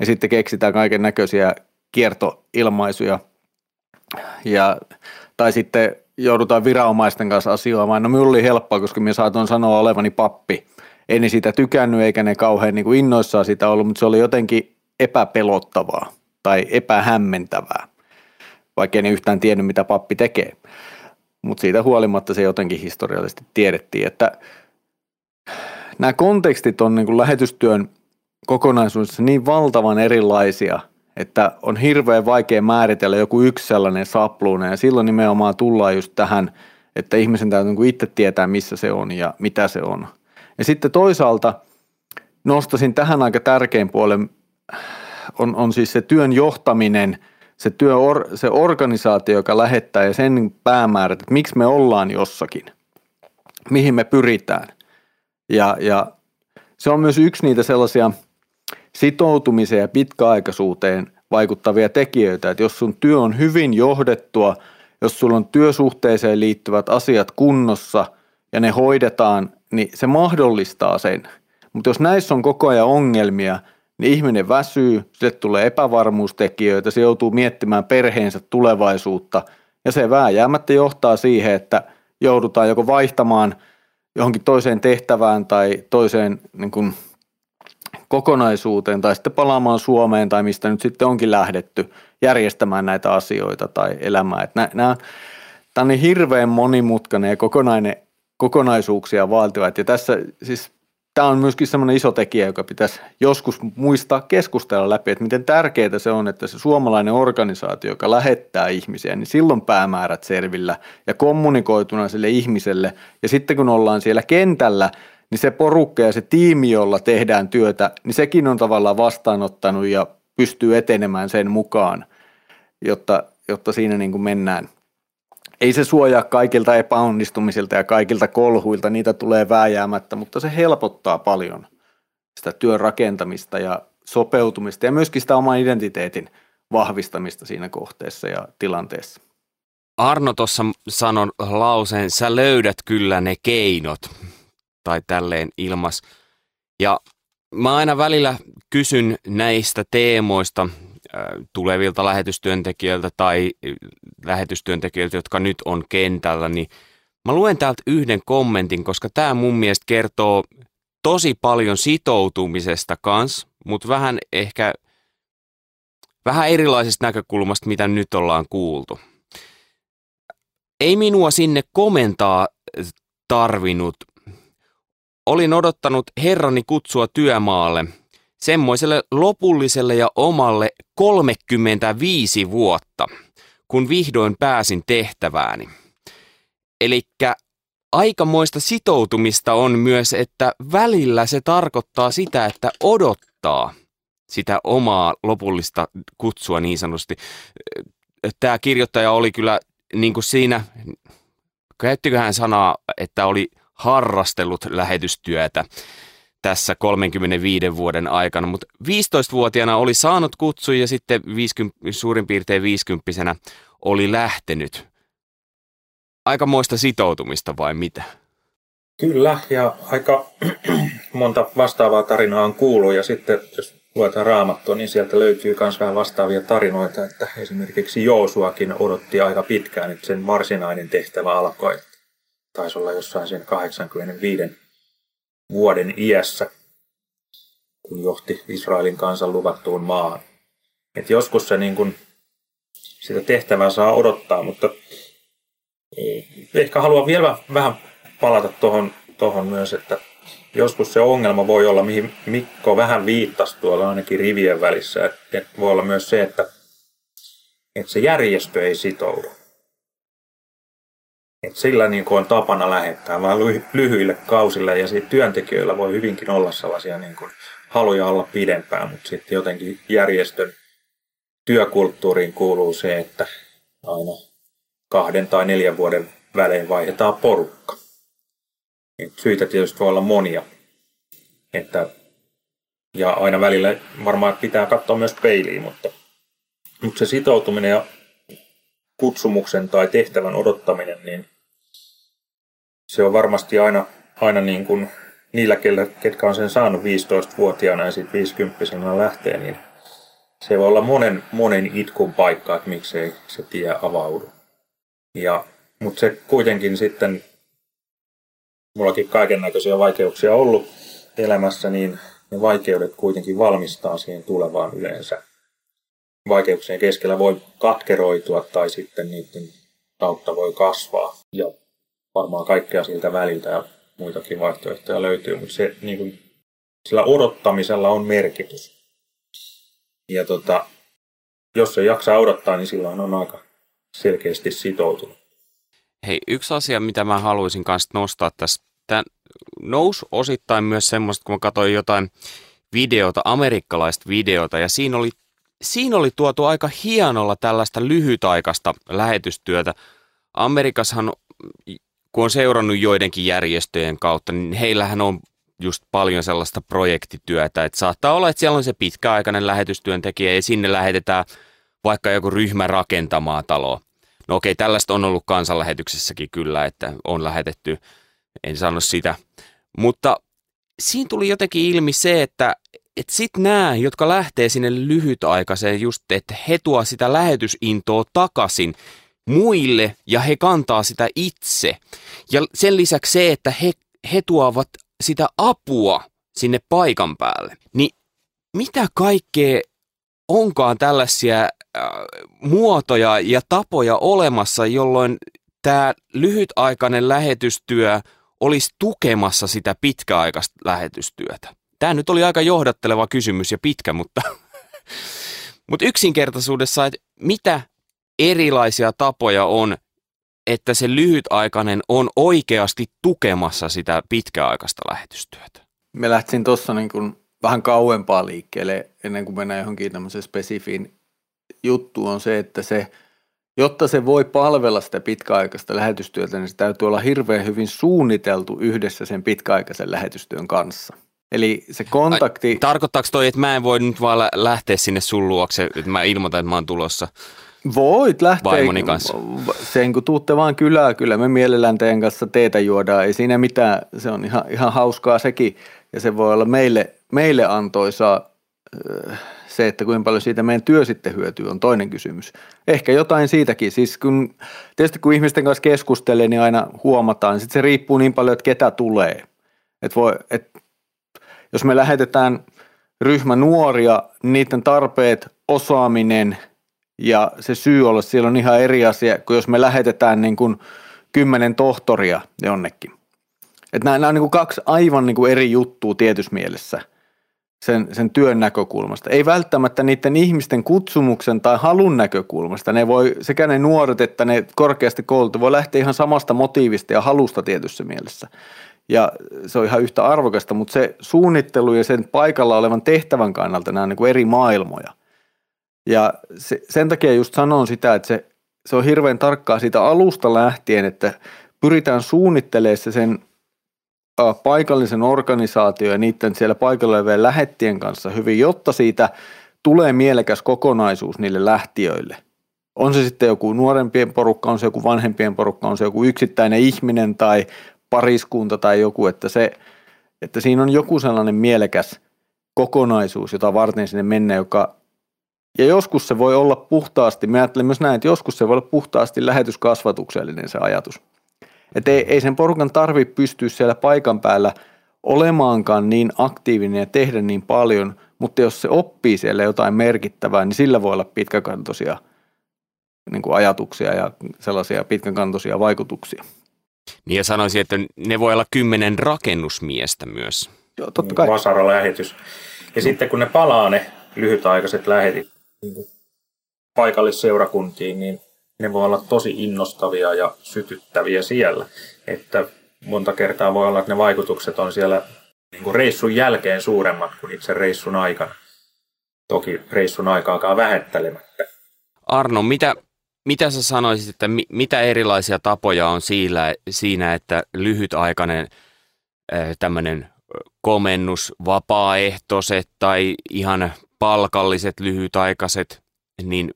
Ja sitten keksitään kaiken näköisiä kiertoilmaisuja ja, tai sitten joudutaan viranomaisten kanssa asioimaan. No minulla oli helppoa, koska minä saatoin sanoa olevani pappi – ei ne sitä tykännyt eikä ne kauhean niin kuin innoissaan sitä ollut, mutta se oli jotenkin epäpelottavaa tai epähämmentävää, vaikka ne yhtään tiennyt, mitä pappi tekee. Mutta siitä huolimatta se jotenkin historiallisesti tiedettiin, että nämä kontekstit on niin kuin lähetystyön kokonaisuudessa niin valtavan erilaisia, että on hirveän vaikea määritellä joku yksi sellainen sapluuna ja silloin nimenomaan tullaan just tähän, että ihmisen täytyy niin itse tietää, missä se on ja mitä se on – ja sitten toisaalta nostasin tähän aika tärkein puolen, on, on siis se työn johtaminen, se, työ, se organisaatio, joka lähettää ja sen päämäärät, että miksi me ollaan jossakin, mihin me pyritään. Ja, ja se on myös yksi niitä sellaisia sitoutumiseen ja pitkäaikaisuuteen vaikuttavia tekijöitä, että jos sun työ on hyvin johdettua, jos sulla on työsuhteeseen liittyvät asiat kunnossa ja ne hoidetaan niin se mahdollistaa sen. Mutta jos näissä on koko ajan ongelmia, niin ihminen väsyy, sille tulee epävarmuustekijöitä, se joutuu miettimään perheensä tulevaisuutta ja se vääjäämättä johtaa siihen, että joudutaan joko vaihtamaan johonkin toiseen tehtävään tai toiseen niin kuin, kokonaisuuteen tai sitten palaamaan Suomeen tai mistä nyt sitten onkin lähdetty järjestämään näitä asioita tai elämää. Tämä on niin hirveän monimutkainen ja kokonainen kokonaisuuksia vaativat. Ja tässä siis tämä on myöskin semmoinen iso tekijä, joka pitäisi joskus muistaa keskustella läpi, että miten tärkeää se on, että se suomalainen organisaatio, joka lähettää ihmisiä, niin silloin päämäärät selvillä ja kommunikoituna sille ihmiselle. Ja sitten kun ollaan siellä kentällä, niin se porukka ja se tiimi, jolla tehdään työtä, niin sekin on tavallaan vastaanottanut ja pystyy etenemään sen mukaan, jotta, jotta siinä niin kuin mennään ei se suojaa kaikilta epäonnistumisilta ja kaikilta kolhuilta, niitä tulee vääjäämättä, mutta se helpottaa paljon sitä työn rakentamista ja sopeutumista ja myöskin sitä oman identiteetin vahvistamista siinä kohteessa ja tilanteessa. Arno tuossa sanon lauseen, sä löydät kyllä ne keinot, tai tälleen ilmas. Ja mä aina välillä kysyn näistä teemoista tulevilta lähetystyöntekijöiltä tai lähetystyöntekijöiltä, jotka nyt on kentällä, niin mä luen täältä yhden kommentin, koska tämä mun mielestä kertoo tosi paljon sitoutumisesta kans, mutta vähän ehkä vähän erilaisesta näkökulmasta, mitä nyt ollaan kuultu. Ei minua sinne komentaa tarvinnut. Olin odottanut herrani kutsua työmaalle – semmoiselle lopulliselle ja omalle 35 vuotta, kun vihdoin pääsin tehtävääni. Eli aikamoista sitoutumista on myös, että välillä se tarkoittaa sitä, että odottaa sitä omaa lopullista kutsua niin sanotusti. Tämä kirjoittaja oli kyllä niin kuin siinä, käyttikö hän sanaa, että oli harrastellut lähetystyötä tässä 35 vuoden aikana, mutta 15-vuotiaana oli saanut kutsun ja sitten 50, suurin piirtein 50 oli lähtenyt. Aikamoista sitoutumista vai mitä? Kyllä, ja aika [clears throat] monta vastaavaa tarinaa on kuullut, ja sitten jos luetaan raamattua, niin sieltä löytyy myös vähän vastaavia tarinoita, että esimerkiksi Joosuakin odotti aika pitkään, että sen varsinainen tehtävä alkoi. Taisi olla jossain siinä 85 vuoden iässä, kun johti Israelin kansan luvattuun maahan. Et joskus se niin kun, sitä tehtävää saa odottaa, mutta ehkä haluan vielä vähän palata tuohon tohon myös, että joskus se ongelma voi olla, mihin Mikko vähän viittasi tuolla ainakin rivien välissä, että voi olla myös se, että, että se järjestö ei sitoudu. Et sillä niin on tapana lähettää vaan lyhyille kausille ja siitä työntekijöillä voi hyvinkin olla sellaisia niin kuin haluja olla pidempään, mutta sitten jotenkin järjestön työkulttuuriin kuuluu se, että aina kahden tai neljän vuoden välein vaihdetaan porukka. Et syitä tietysti voi olla monia. Että, ja aina välillä varmaan pitää katsoa myös peiliin, mutta, mutta se sitoutuminen ja kutsumuksen tai tehtävän odottaminen, niin se on varmasti aina, aina niin kuin niillä, ketkä on sen saanut 15-vuotiaana ja sitten 50 lähtee, niin se voi olla monen, monen itkun paikka, että miksei se tie avaudu. Ja, mutta se kuitenkin sitten, mullakin kaiken näköisiä vaikeuksia ollut elämässä, niin ne vaikeudet kuitenkin valmistaa siihen tulevaan yleensä. Vaikeuksien keskellä voi katkeroitua tai sitten niiden kautta voi kasvaa. Ja varmaan kaikkea siltä väliltä ja muitakin vaihtoehtoja löytyy, mutta se, niin kuin, sillä odottamisella on merkitys. Ja tota, jos se jaksaa odottaa, niin silloin on aika selkeästi sitoutunut. Hei, yksi asia, mitä mä haluaisin kanssa nostaa tässä, tämä nousi osittain myös semmoista, kun mä katsoin jotain videota, amerikkalaista videota, ja siinä oli, siinä oli tuotu aika hienolla tällaista lyhytaikaista lähetystyötä. Amerikassahan kun on seurannut joidenkin järjestöjen kautta, niin heillähän on just paljon sellaista projektityötä, että saattaa olla, että siellä on se pitkäaikainen lähetystyöntekijä ja sinne lähetetään vaikka joku ryhmä rakentamaan taloa. No okei, tällaista on ollut kansanlähetyksessäkin kyllä, että on lähetetty, en sano sitä. Mutta siinä tuli jotenkin ilmi se, että, että sitten nämä, jotka lähtee sinne lyhytaikaiseen just, että he tuo sitä lähetysintoa takaisin, muille ja he kantaa sitä itse. Ja sen lisäksi se, että he, he tuovat sitä apua sinne paikan päälle. Niin mitä kaikkea onkaan tällaisia äh, muotoja ja tapoja olemassa, jolloin tämä lyhytaikainen lähetystyö olisi tukemassa sitä pitkäaikaista lähetystyötä? Tämä nyt oli aika johdatteleva kysymys ja pitkä, mutta, [laughs] mutta yksinkertaisuudessa, että mitä erilaisia tapoja on, että se lyhytaikainen on oikeasti tukemassa sitä pitkäaikaista lähetystyötä? Me lähtisin tuossa niin kuin vähän kauempaa liikkeelle ennen kuin mennään johonkin tämmöiseen spesifiin juttu on se, että se, jotta se voi palvella sitä pitkäaikaista lähetystyötä, niin se täytyy olla hirveän hyvin suunniteltu yhdessä sen pitkäaikaisen lähetystyön kanssa. Eli se kontakti... Ai, tarkoittaako toi, että mä en voi nyt vaan lähteä sinne sun luokse, että mä ilmoitan, että mä oon tulossa? Voit lähteä. Vaimoni kanssa. Sen kun tuutte vaan kylää, kyllä me mielellään teidän kanssa teetä juodaan. Ei siinä mitään, se on ihan, ihan hauskaa sekin. Ja se voi olla meille, meille antoisaa se, että kuinka paljon siitä meidän työ sitten hyötyy, on toinen kysymys. Ehkä jotain siitäkin. Siis kun, tietysti kun ihmisten kanssa keskustelee, niin aina huomataan. Sitten se riippuu niin paljon, että ketä tulee. Et voi, et, jos me lähetetään ryhmä nuoria, niiden tarpeet, osaaminen – ja se syy olla siellä on ihan eri asia kuin jos me lähetetään niin kuin kymmenen tohtoria jonnekin. Että nämä, nämä on niin kuin kaksi aivan niin kuin eri juttua tietyssä mielessä sen, sen työn näkökulmasta. Ei välttämättä niiden ihmisten kutsumuksen tai halun näkökulmasta. Ne voi, sekä ne nuoret että ne korkeasti koulutetut voi lähteä ihan samasta motiivista ja halusta tietyssä mielessä. Ja se on ihan yhtä arvokasta, mutta se suunnittelu ja sen paikalla olevan tehtävän kannalta nämä on niin kuin eri maailmoja – ja se, sen takia just sanon sitä, että se, se on hirveän tarkkaa siitä alusta lähtien, että pyritään suunnittelemaan se sen ä, paikallisen organisaation ja niiden siellä paikalla olevien lähettien kanssa hyvin, jotta siitä tulee mielekäs kokonaisuus niille lähtiöille. On se sitten joku nuorempien porukka, on se joku vanhempien porukka, on se joku yksittäinen ihminen tai pariskunta tai joku, että, se, että siinä on joku sellainen mielekäs kokonaisuus, jota varten sinne mennään, joka ja joskus se voi olla puhtaasti, mä ajattelen myös näin, että joskus se voi olla puhtaasti lähetyskasvatuksellinen se ajatus. Että ei, ei sen porukan tarvitse pystyä siellä paikan päällä olemaankaan niin aktiivinen ja tehdä niin paljon, mutta jos se oppii siellä jotain merkittävää, niin sillä voi olla pitkäkantoisia niin kuin ajatuksia ja sellaisia pitkäkantoisia vaikutuksia. Niin ja sanoisin, että ne voi olla kymmenen rakennusmiestä myös. Joo, totta kai. Vasara-lähetys. Ja sitten kun ne palaa ne lyhytaikaiset lähetit niin paikallisseurakuntiin, niin ne voi olla tosi innostavia ja sytyttäviä siellä. Että monta kertaa voi olla, että ne vaikutukset on siellä niin kuin reissun jälkeen suuremmat kuin itse reissun aikana. Toki reissun aikaakaan vähettelemättä. Arno, mitä, mitä sä sanoisit, että mi, mitä erilaisia tapoja on siinä, siinä että lyhytaikainen tämmöinen komennus, vapaaehtoiset tai ihan palkalliset lyhytaikaiset, niin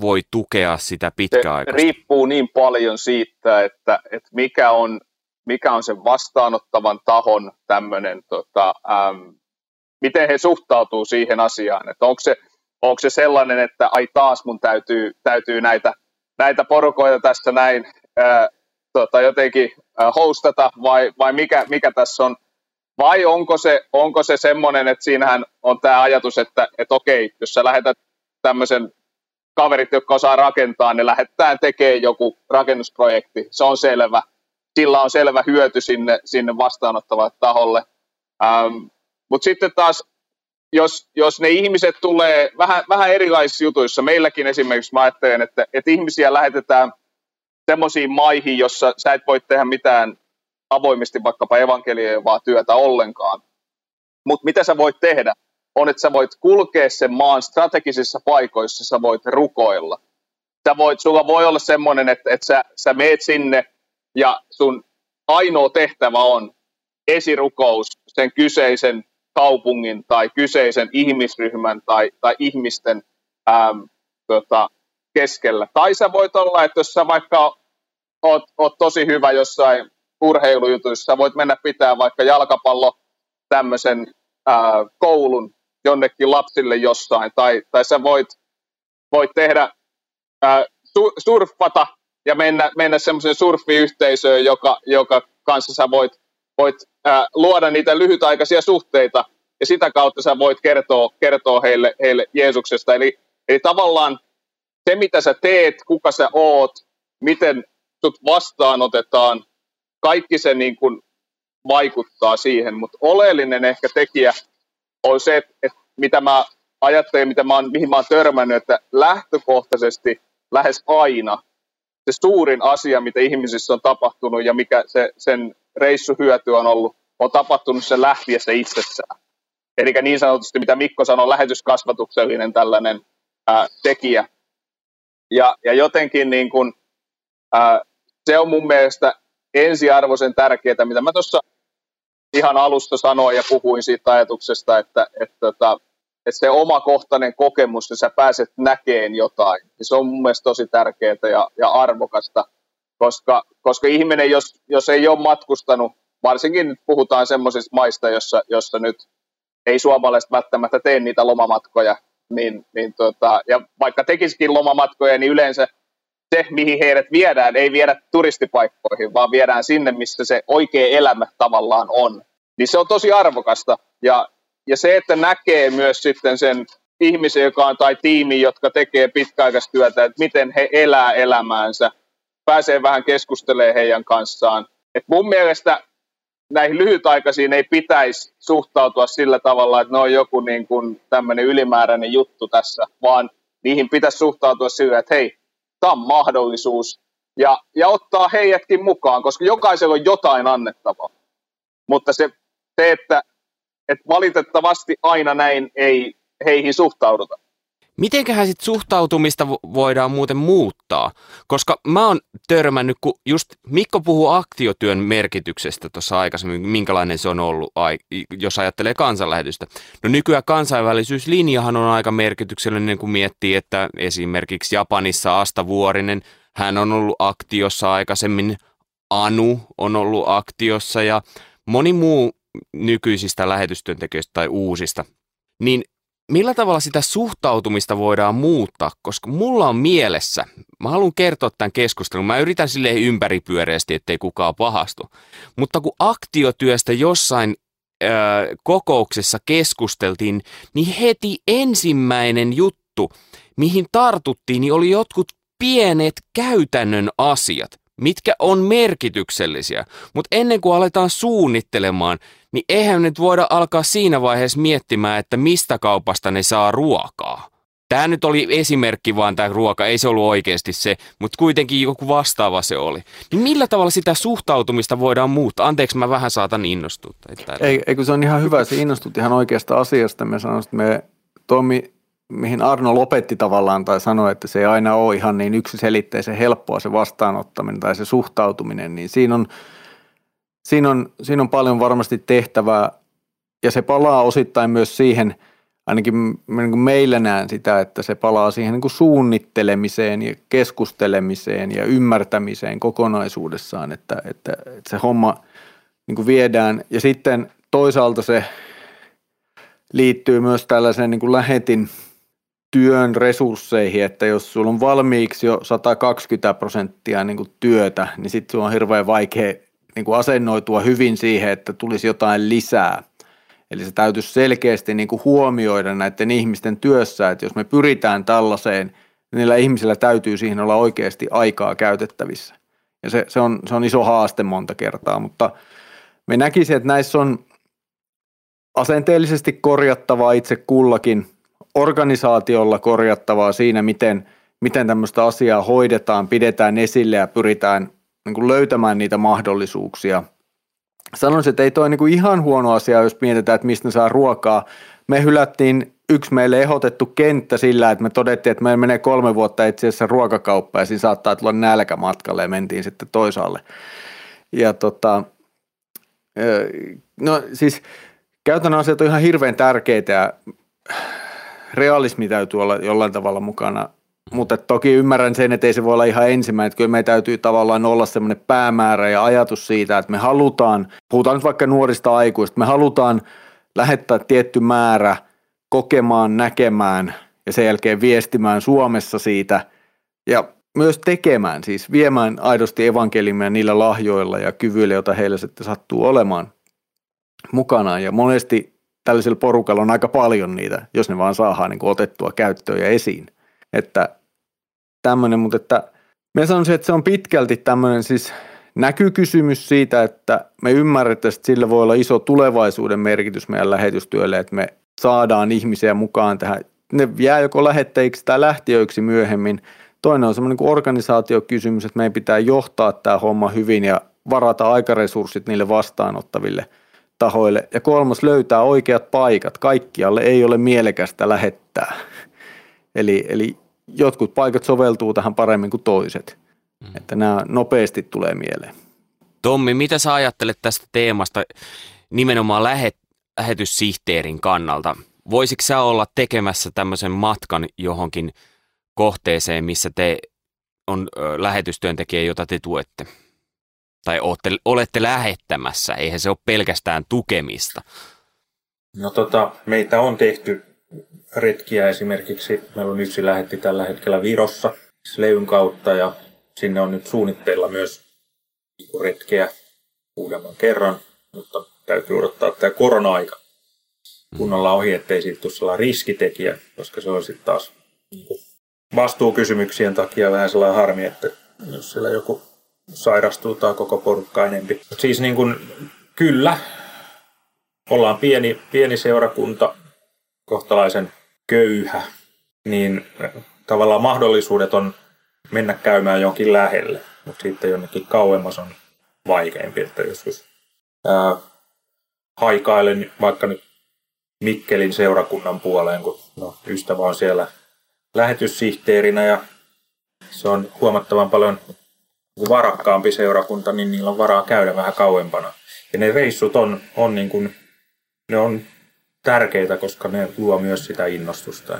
voi tukea sitä pitkäaikaista? Se riippuu niin paljon siitä, että, että mikä, on, mikä on sen vastaanottavan tahon tämmöinen, tota, äm, miten he suhtautuu siihen asiaan. Että onko, se, onko se sellainen, että ai taas mun täytyy, täytyy näitä, näitä porukoita tässä näin ää, tota, jotenkin ää, hostata vai, vai mikä, mikä tässä on. Vai onko se, onko se semmoinen, että siinähän on tämä ajatus, että, että okei, jos sä lähetät tämmöisen kaverit, jotka osaa rakentaa, ne lähettää tekemään joku rakennusprojekti. Se on selvä. Sillä on selvä hyöty sinne, sinne vastaanottavalle taholle. Ähm, Mutta sitten taas, jos, jos ne ihmiset tulee vähän, vähän erilaisissa jutuissa, meilläkin esimerkiksi mä ajattelen, että, että ihmisiä lähetetään semmoisiin maihin, jossa sä et voi tehdä mitään avoimesti vaikkapa evankelioivaa työtä ollenkaan. Mutta mitä sä voit tehdä? on, että sä voit kulkea sen maan strategisissa paikoissa, sä voit rukoilla. Sä voit, sulla voi olla semmoinen, että, että sä, sä meet sinne ja sun ainoa tehtävä on esirukous sen kyseisen kaupungin tai kyseisen ihmisryhmän tai, tai ihmisten äm, tota, keskellä. Tai sä voit olla, että jos sä vaikka oot, oot tosi hyvä jossain urheilujutuissa, sä voit mennä pitää vaikka jalkapallo tämmöisen ää, koulun jonnekin lapsille jossain, tai, tai sä voit, voit tehdä, ää, su, surffata ja mennä, mennä semmoiseen surfiyhteisöön, joka, joka kanssa sä voit, voit ää, luoda niitä lyhytaikaisia suhteita, ja sitä kautta sä voit kertoa, kertoa heille, heille Jeesuksesta. Eli, eli tavallaan se, mitä sä teet, kuka sä oot, miten sut vastaanotetaan, kaikki se niin kuin vaikuttaa siihen, mutta oleellinen ehkä tekijä on se, että mitä mä ajattelen, mitä mä oon, mihin mä oon törmännyt, että lähtökohtaisesti lähes aina se suurin asia, mitä ihmisissä on tapahtunut ja mikä se, sen reissuhyöty on ollut, on tapahtunut sen lähtiessä itsessään. Eli niin sanotusti, mitä Mikko sanoi, lähetyskasvatuksellinen tällainen ää, tekijä. Ja, ja jotenkin niin kun, ää, se on mun mielestä ensiarvoisen tärkeää, mitä mä tuossa ihan alusta sanoin ja puhuin siitä ajatuksesta, että, että, että, että se omakohtainen kokemus, että sä pääset näkeen jotain, niin se on mun mielestä tosi tärkeää ja, ja arvokasta, koska, koska ihminen, jos, jos ei ole matkustanut, varsinkin nyt puhutaan semmoisista maista, jossa, jossa nyt ei suomalaiset välttämättä tee niitä lomamatkoja, niin, niin tota, ja vaikka tekisikin lomamatkoja, niin yleensä se, mihin heidät viedään, ei viedä turistipaikkoihin, vaan viedään sinne, missä se oikea elämä tavallaan on. Niin se on tosi arvokasta. Ja, ja se, että näkee myös sitten sen ihmisen, joka on, tai tiimi, jotka tekee pitkäaikaistyötä, että miten he elää elämäänsä, pääsee vähän keskustelemaan heidän kanssaan. Et mun mielestä näihin lyhytaikaisiin ei pitäisi suhtautua sillä tavalla, että ne on joku niin kuin tämmöinen ylimääräinen juttu tässä, vaan niihin pitäisi suhtautua sillä, että hei, tämä on mahdollisuus ja, ja ottaa heidätkin mukaan, koska jokaisella on jotain annettavaa. Mutta se, se että, että valitettavasti aina näin ei heihin suhtauduta. Mitenköhän sit suhtautumista voidaan muuten muuttaa? Koska mä oon törmännyt, kun just Mikko puhuu aktiotyön merkityksestä tuossa aikaisemmin, minkälainen se on ollut, jos ajattelee kansanlähetystä. No nykyään kansainvälisyyslinjahan on aika merkityksellinen, kun miettii, että esimerkiksi Japanissa Asta Vuorinen, hän on ollut aktiossa aikaisemmin, Anu on ollut aktiossa ja moni muu nykyisistä lähetystyöntekijöistä tai uusista. Niin millä tavalla sitä suhtautumista voidaan muuttaa, koska mulla on mielessä, mä haluan kertoa tämän keskustelun, mä yritän silleen ympäripyöreästi, ettei kukaan pahastu, mutta kun aktiotyöstä jossain ö, kokouksessa keskusteltiin, niin heti ensimmäinen juttu, mihin tartuttiin, niin oli jotkut pienet käytännön asiat. Mitkä on merkityksellisiä. Mutta ennen kuin aletaan suunnittelemaan, niin eihän nyt voida alkaa siinä vaiheessa miettimään, että mistä kaupasta ne saa ruokaa. Tämä nyt oli esimerkki vaan tämä ruoka, ei se ollut oikeasti se, mutta kuitenkin joku vastaava se oli. Niin millä tavalla sitä suhtautumista voidaan muuttaa? Anteeksi, mä vähän saatan innostua. Ei, ei kun se on ihan hyvä, se innostut ihan oikeasta asiasta. Me sanoin, että me Tomi, mihin Arno lopetti tavallaan tai sanoi, että se ei aina ole ihan niin yksiselitteisen helppoa se vastaanottaminen tai se suhtautuminen, niin siinä on, siinä on, siinä on paljon varmasti tehtävää ja se palaa osittain myös siihen – ainakin niin meillä näen sitä, että se palaa siihen niin suunnittelemiseen ja keskustelemiseen ja ymmärtämiseen kokonaisuudessaan, että, että, että se homma niin viedään. Ja sitten toisaalta se liittyy myös tällaiseen niin lähetin työn resursseihin, että jos sulla on valmiiksi jo 120 prosenttia niin kuin työtä, niin sitten on hirveän vaikea niin kuin asennoitua hyvin siihen, että tulisi jotain lisää – Eli se täytyisi selkeästi niin kuin huomioida näiden ihmisten työssä, että jos me pyritään tällaiseen, niin niillä ihmisillä täytyy siihen olla oikeasti aikaa käytettävissä. Ja se, se, on, se on iso haaste monta kertaa, mutta me näkisimme, että näissä on asenteellisesti korjattavaa itse kullakin, organisaatiolla korjattavaa siinä, miten, miten tämmöistä asiaa hoidetaan, pidetään esille ja pyritään niin kuin löytämään niitä mahdollisuuksia – sanoisin, että ei toi niinku ihan huono asia, jos mietitään, että mistä saa ruokaa. Me hylättiin yksi meille ehdotettu kenttä sillä, että me todettiin, että meillä menee kolme vuotta itse asiassa ruokakauppa ja siinä saattaa tulla nälkä matkalle ja mentiin sitten toisaalle. Ja tota, no siis käytännön asiat on ihan hirveän tärkeitä ja realismi täytyy olla jollain tavalla mukana mutta toki ymmärrän sen, että ei se voi olla ihan ensimmäinen, että kyllä meidän täytyy tavallaan olla semmoinen päämäärä ja ajatus siitä, että me halutaan, puhutaan nyt vaikka nuorista aikuista, me halutaan lähettää tietty määrä kokemaan, näkemään ja sen jälkeen viestimään Suomessa siitä ja myös tekemään, siis viemään aidosti evankeliumia niillä lahjoilla ja kyvyillä, joita heillä sitten sattuu olemaan mukanaan. Ja monesti tällaisella porukalla on aika paljon niitä, jos ne vaan saadaan niin otettua käyttöön ja esiin. Että tämmöinen, mutta että me sanoisin, että se on pitkälti tämmöinen siis näkykysymys siitä, että me ymmärretään, että sillä voi olla iso tulevaisuuden merkitys meidän lähetystyölle, että me saadaan ihmisiä mukaan tähän. Ne jää joko lähettäjiksi tai lähtiöiksi myöhemmin. Toinen on semmoinen kuin organisaatiokysymys, että meidän pitää johtaa tämä homma hyvin ja varata aikaresurssit niille vastaanottaville tahoille. Ja kolmas, löytää oikeat paikat. Kaikkialle ei ole mielekästä lähettää. Eli, eli jotkut paikat soveltuu tähän paremmin kuin toiset. Mm. Että nämä nopeasti tulee mieleen. Tommi, mitä sä ajattelet tästä teemasta nimenomaan lähet, lähetyssihteerin kannalta? Voisitko sä olla tekemässä tämmöisen matkan johonkin kohteeseen, missä te on ö, lähetystyöntekijä, jota te tuette? Tai olette, olette lähettämässä, eihän se ole pelkästään tukemista. No tota, meitä on tehty retkiä esimerkiksi. Meillä on yksi lähetti tällä hetkellä Virossa Sleyn kautta ja sinne on nyt suunnitteilla myös retkeä uudemman kerran, mutta täytyy odottaa tämä korona-aika kunnolla ohi, ettei siitä tule sellainen riskitekijä, koska se on sitten taas vastuukysymyksien takia vähän sellainen harmi, että jos siellä joku sairastuu tai koko porukka enempi. Siis niin kuin, kyllä, ollaan pieni, pieni seurakunta, kohtalaisen köyhä, niin tavallaan mahdollisuudet on mennä käymään jonkin lähelle, mutta sitten jonnekin kauemmas on vaikeampi, että joskus ää, haikailen vaikka nyt Mikkelin seurakunnan puoleen, kun no, ystävä on siellä lähetyssihteerinä ja se on huomattavan paljon varakkaampi seurakunta, niin niillä on varaa käydä vähän kauempana. Ja ne reissut on, on, niin kuin, ne on tärkeitä, koska ne luo myös sitä innostusta.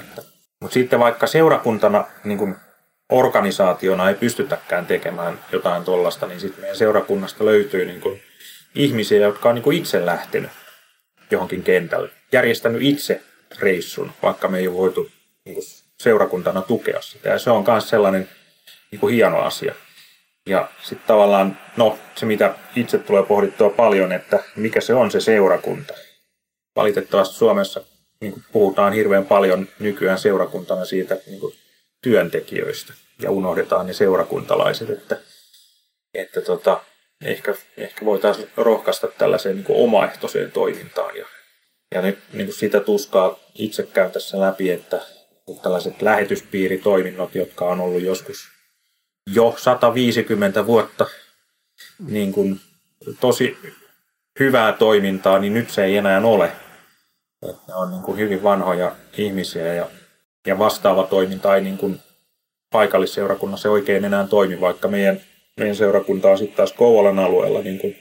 Mutta sitten vaikka seurakuntana niin kun organisaationa ei pystytäkään tekemään jotain tuollaista, niin sitten meidän seurakunnasta löytyy niin kun ihmisiä, jotka on niin kun itse lähtenyt johonkin kentälle, järjestänyt itse reissun, vaikka me ei voitu niin kun seurakuntana tukea sitä. Ja se on myös sellainen niin kun hieno asia. Ja sitten tavallaan, no se mitä itse tulee pohdittua paljon, että mikä se on se seurakunta valitettavasti Suomessa niin puhutaan hirveän paljon nykyään seurakuntana siitä niin kuin työntekijöistä ja unohdetaan ne seurakuntalaiset, että että tota, ehkä, ehkä voitaisiin rohkaista tällaiseen niin omaehtoiseen toimintaan. Ja, ja nyt niin kuin sitä tuskaa itse käyn tässä läpi, että tällaiset lähetyspiiritoiminnot, jotka on ollut joskus jo 150 vuotta niin kuin tosi hyvää toimintaa, niin nyt se ei enää ole. Että ne on niin kuin hyvin vanhoja ihmisiä ja, ja vastaava toiminta ei niin kuin paikallisseurakunnassa oikein enää toimi, vaikka meidän, meidän seurakunta on sitten taas Kouvolan alueella niin kuin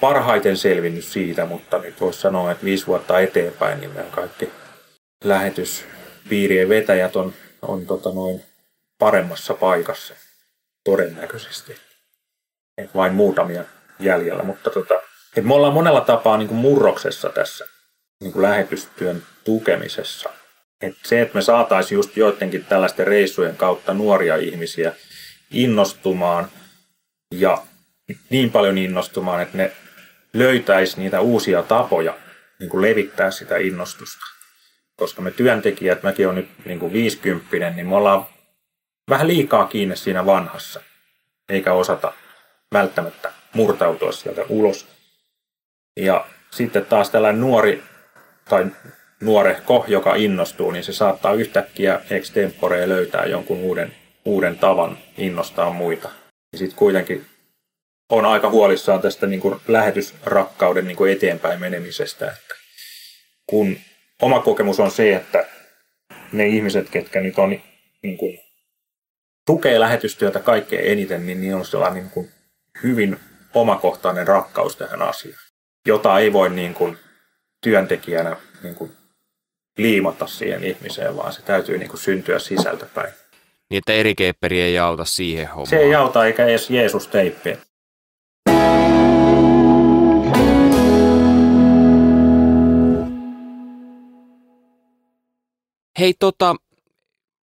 parhaiten selvinnyt siitä, mutta nyt voisi sanoa, että viisi vuotta eteenpäin niin meidän kaikki lähetyspiirien vetäjät on, on tota noin paremmassa paikassa todennäköisesti. Et vain muutamia jäljellä, mutta tota, et me ollaan monella tapaa niin kuin murroksessa tässä niin kuin lähetystyön tukemisessa. Et se, että me saataisiin just joidenkin tällaisten reissujen kautta nuoria ihmisiä innostumaan ja niin paljon innostumaan, että ne löytäisi niitä uusia tapoja niin kuin levittää sitä innostusta. Koska me työntekijät, mäkin olen nyt niin kuin 50, niin me ollaan vähän liikaa kiinni siinä vanhassa, eikä osata välttämättä murtautua sieltä ulos. Ja sitten taas tällainen nuori tai nuorehko, joka innostuu, niin se saattaa yhtäkkiä extempore löytää jonkun uuden, uuden tavan innostaa muita. Ja sitten kuitenkin on aika huolissaan tästä niin kuin lähetysrakkauden niin kuin eteenpäin menemisestä. Että kun oma kokemus on se, että ne ihmiset, ketkä nyt on niin kuin, tukee lähetystyötä kaikkein eniten, niin, niin on sellainen niin kuin, hyvin omakohtainen rakkaus tähän asiaan, jota ei voi niin kuin, työntekijänä niin kuin, liimata siihen ihmiseen, vaan se täytyy niin kuin, syntyä sisältä päin. Niin, että eri kepperi ei auta siihen hommaan. Se ei auta eikä edes Jeesus teippiä. Hei tota,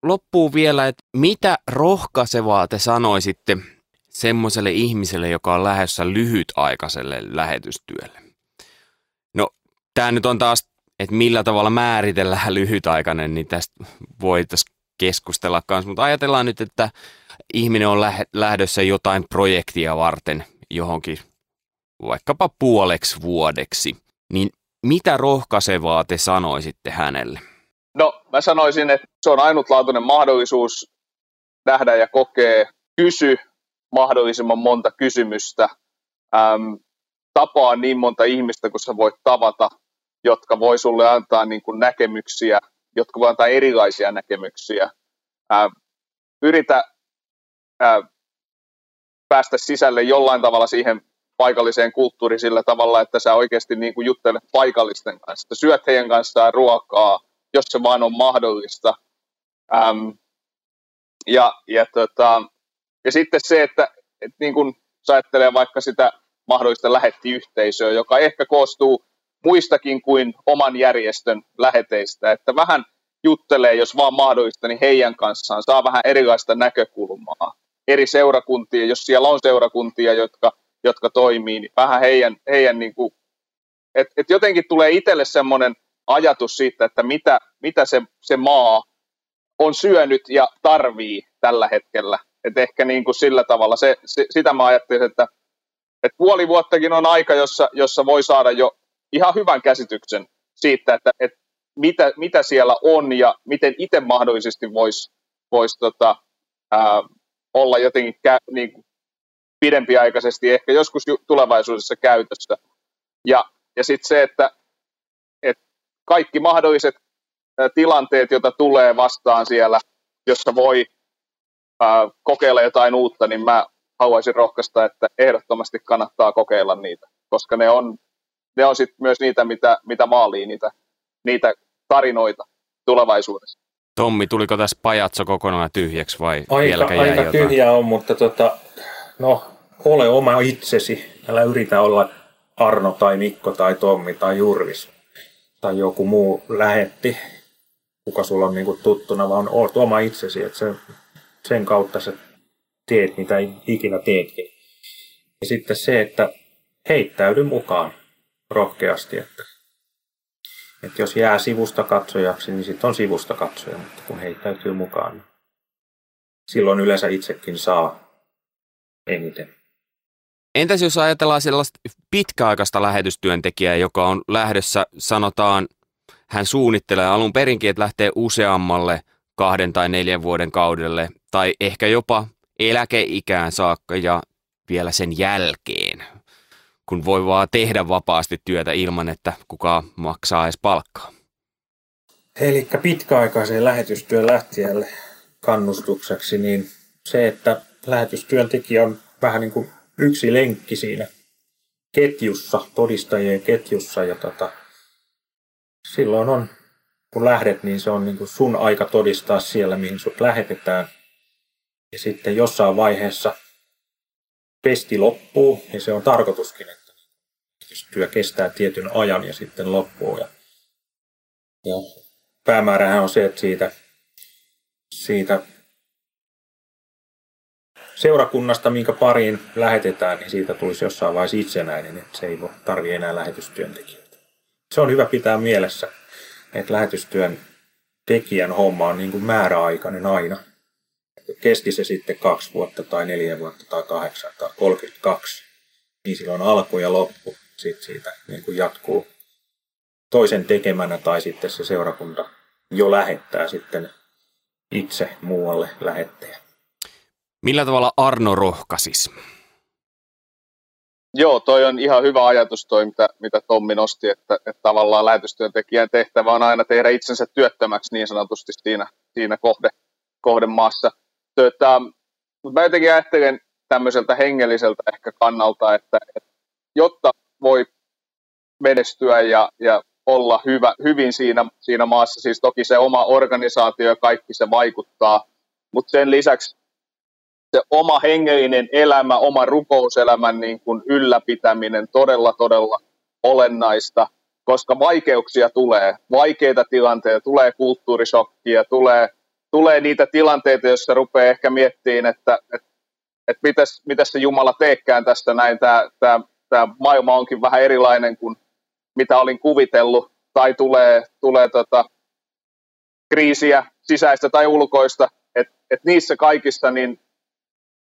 loppuu vielä, että mitä rohkaisevaa te sanoisitte semmoiselle ihmiselle, joka on lähdössä lyhytaikaiselle lähetystyölle? No, tämä nyt on taas, että millä tavalla määritellään [laughs] lyhytaikainen, niin tästä voitaisiin keskustella kanssa, mutta ajatellaan nyt, että ihminen on lähdössä jotain projektia varten johonkin vaikkapa puoleksi vuodeksi, niin mitä rohkaisevaa te sanoisitte hänelle? No, mä sanoisin, että se on ainutlaatuinen mahdollisuus nähdä ja kokea, kysy mahdollisimman monta kysymystä, äm, tapaa niin monta ihmistä kuin sä voit tavata, jotka voi sulle antaa niin kuin näkemyksiä, jotka voi antaa erilaisia näkemyksiä. Ää, yritä ää, päästä sisälle jollain tavalla siihen paikalliseen kulttuuriin sillä tavalla, että sä oikeasti niin kuin juttelet paikallisten kanssa, syöt heidän kanssaan ruokaa, jos se vaan on mahdollista. Ähm, ja, ja, tota, ja sitten se, että, että niin kun sä ajattelee vaikka sitä mahdollista lähettiyhteisöä, joka ehkä koostuu muistakin kuin oman järjestön läheteistä, että vähän juttelee, jos vaan mahdollista, niin heidän kanssaan saa vähän erilaista näkökulmaa. Eri seurakuntia, jos siellä on seurakuntia, jotka, jotka toimii, niin vähän heidän, heidän niin kuin, että et jotenkin tulee itselle semmoinen ajatus siitä, että mitä, mitä se, se maa on syönyt ja tarvii tällä hetkellä. Et ehkä niin kuin sillä tavalla, se, se, sitä mä ajattelin, että, että puoli vuottakin on aika, jossa, jossa voi saada jo ihan hyvän käsityksen siitä, että, että mitä, mitä siellä on ja miten itse mahdollisesti voisi vois tota, olla jotenkin kä, niin kuin pidempiaikaisesti, ehkä joskus tulevaisuudessa käytössä. Ja, ja sitten se, että kaikki mahdolliset tilanteet, joita tulee vastaan siellä, jossa voi kokeilla jotain uutta, niin mä haluaisin rohkaista, että ehdottomasti kannattaa kokeilla niitä, koska ne on, ne on sitten myös niitä, mitä, mitä maalii, niitä, niitä tarinoita tulevaisuudessa. Tommi, tuliko tässä pajatso kokonaan tyhjäksi vai aika, vieläkään aika jäi tyhjää on, mutta tota, no, ole oma itsesi. Älä yritä olla Arno tai Mikko tai Tommi tai Jurvis tai joku muu lähetti, kuka sulla on niinku tuttuna, vaan oot oma itsesi, että sen, sen kautta sä teet mitä ikinä teetkin. Ja sitten se, että heittäydy mukaan rohkeasti, että, että jos jää sivusta katsojaksi, niin sitten on sivusta katsoja, mutta kun heittäytyy mukaan, niin silloin yleensä itsekin saa eniten. Entäs jos ajatellaan sellaista pitkäaikaista lähetystyöntekijää, joka on lähdössä, sanotaan, hän suunnittelee alun perinkin, että lähtee useammalle kahden tai neljän vuoden kaudelle, tai ehkä jopa eläkeikään saakka ja vielä sen jälkeen, kun voi vaan tehdä vapaasti työtä ilman, että kukaan maksaa edes palkkaa. Eli pitkäaikaiseen lähetystyön lähtijälle kannustukseksi, niin se, että lähetystyöntekijä on vähän niin kuin yksi lenkki siinä ketjussa, todistajien ketjussa ja tota, silloin on, kun lähdet, niin se on niin kuin sun aika todistaa siellä, mihin sut lähetetään. Ja sitten jossain vaiheessa pesti loppuu, ja se on tarkoituskin, että työ kestää tietyn ajan ja sitten loppuu. Ja, ja päämäärähän on se, että siitä, siitä seurakunnasta, minkä pariin lähetetään, niin siitä tulisi jossain vaiheessa itsenäinen, että se ei tarvitse enää lähetystyöntekijöitä. Se on hyvä pitää mielessä, että lähetystyön tekijän homma on niin kuin määräaikainen aina. Kesti se sitten kaksi vuotta tai neljä vuotta tai kahdeksan tai 32, niin silloin alku ja loppu sitten siitä niin kuin jatkuu toisen tekemänä tai sitten se seurakunta jo lähettää sitten itse muualle lähettäjä. Millä tavalla Arno rohkasis? Joo, toi on ihan hyvä ajatus toi, mitä, mitä Tommi nosti, että, että tavallaan lähetystyöntekijän tehtävä on aina tehdä itsensä työttömäksi niin sanotusti siinä, siinä kohde, kohdemaassa. Tota, mutta mä jotenkin ajattelen tämmöiseltä hengelliseltä ehkä kannalta, että, että jotta voi menestyä ja, ja olla hyvä, hyvin siinä, siinä maassa, siis toki se oma organisaatio ja kaikki se vaikuttaa, mutta sen lisäksi se oma hengellinen elämä, oma rukouselämän niin kuin ylläpitäminen todella, todella olennaista, koska vaikeuksia tulee, vaikeita tilanteita, tulee kulttuurishokkia, tulee, tulee niitä tilanteita, joissa rupeaa ehkä miettimään, että, että, että mitäs, se Jumala teekään tästä näin, tämä, tämä, tämä maailma onkin vähän erilainen kuin mitä olin kuvitellut, tai tulee, tulee tota, kriisiä sisäistä tai ulkoista, että et niissä kaikissa niin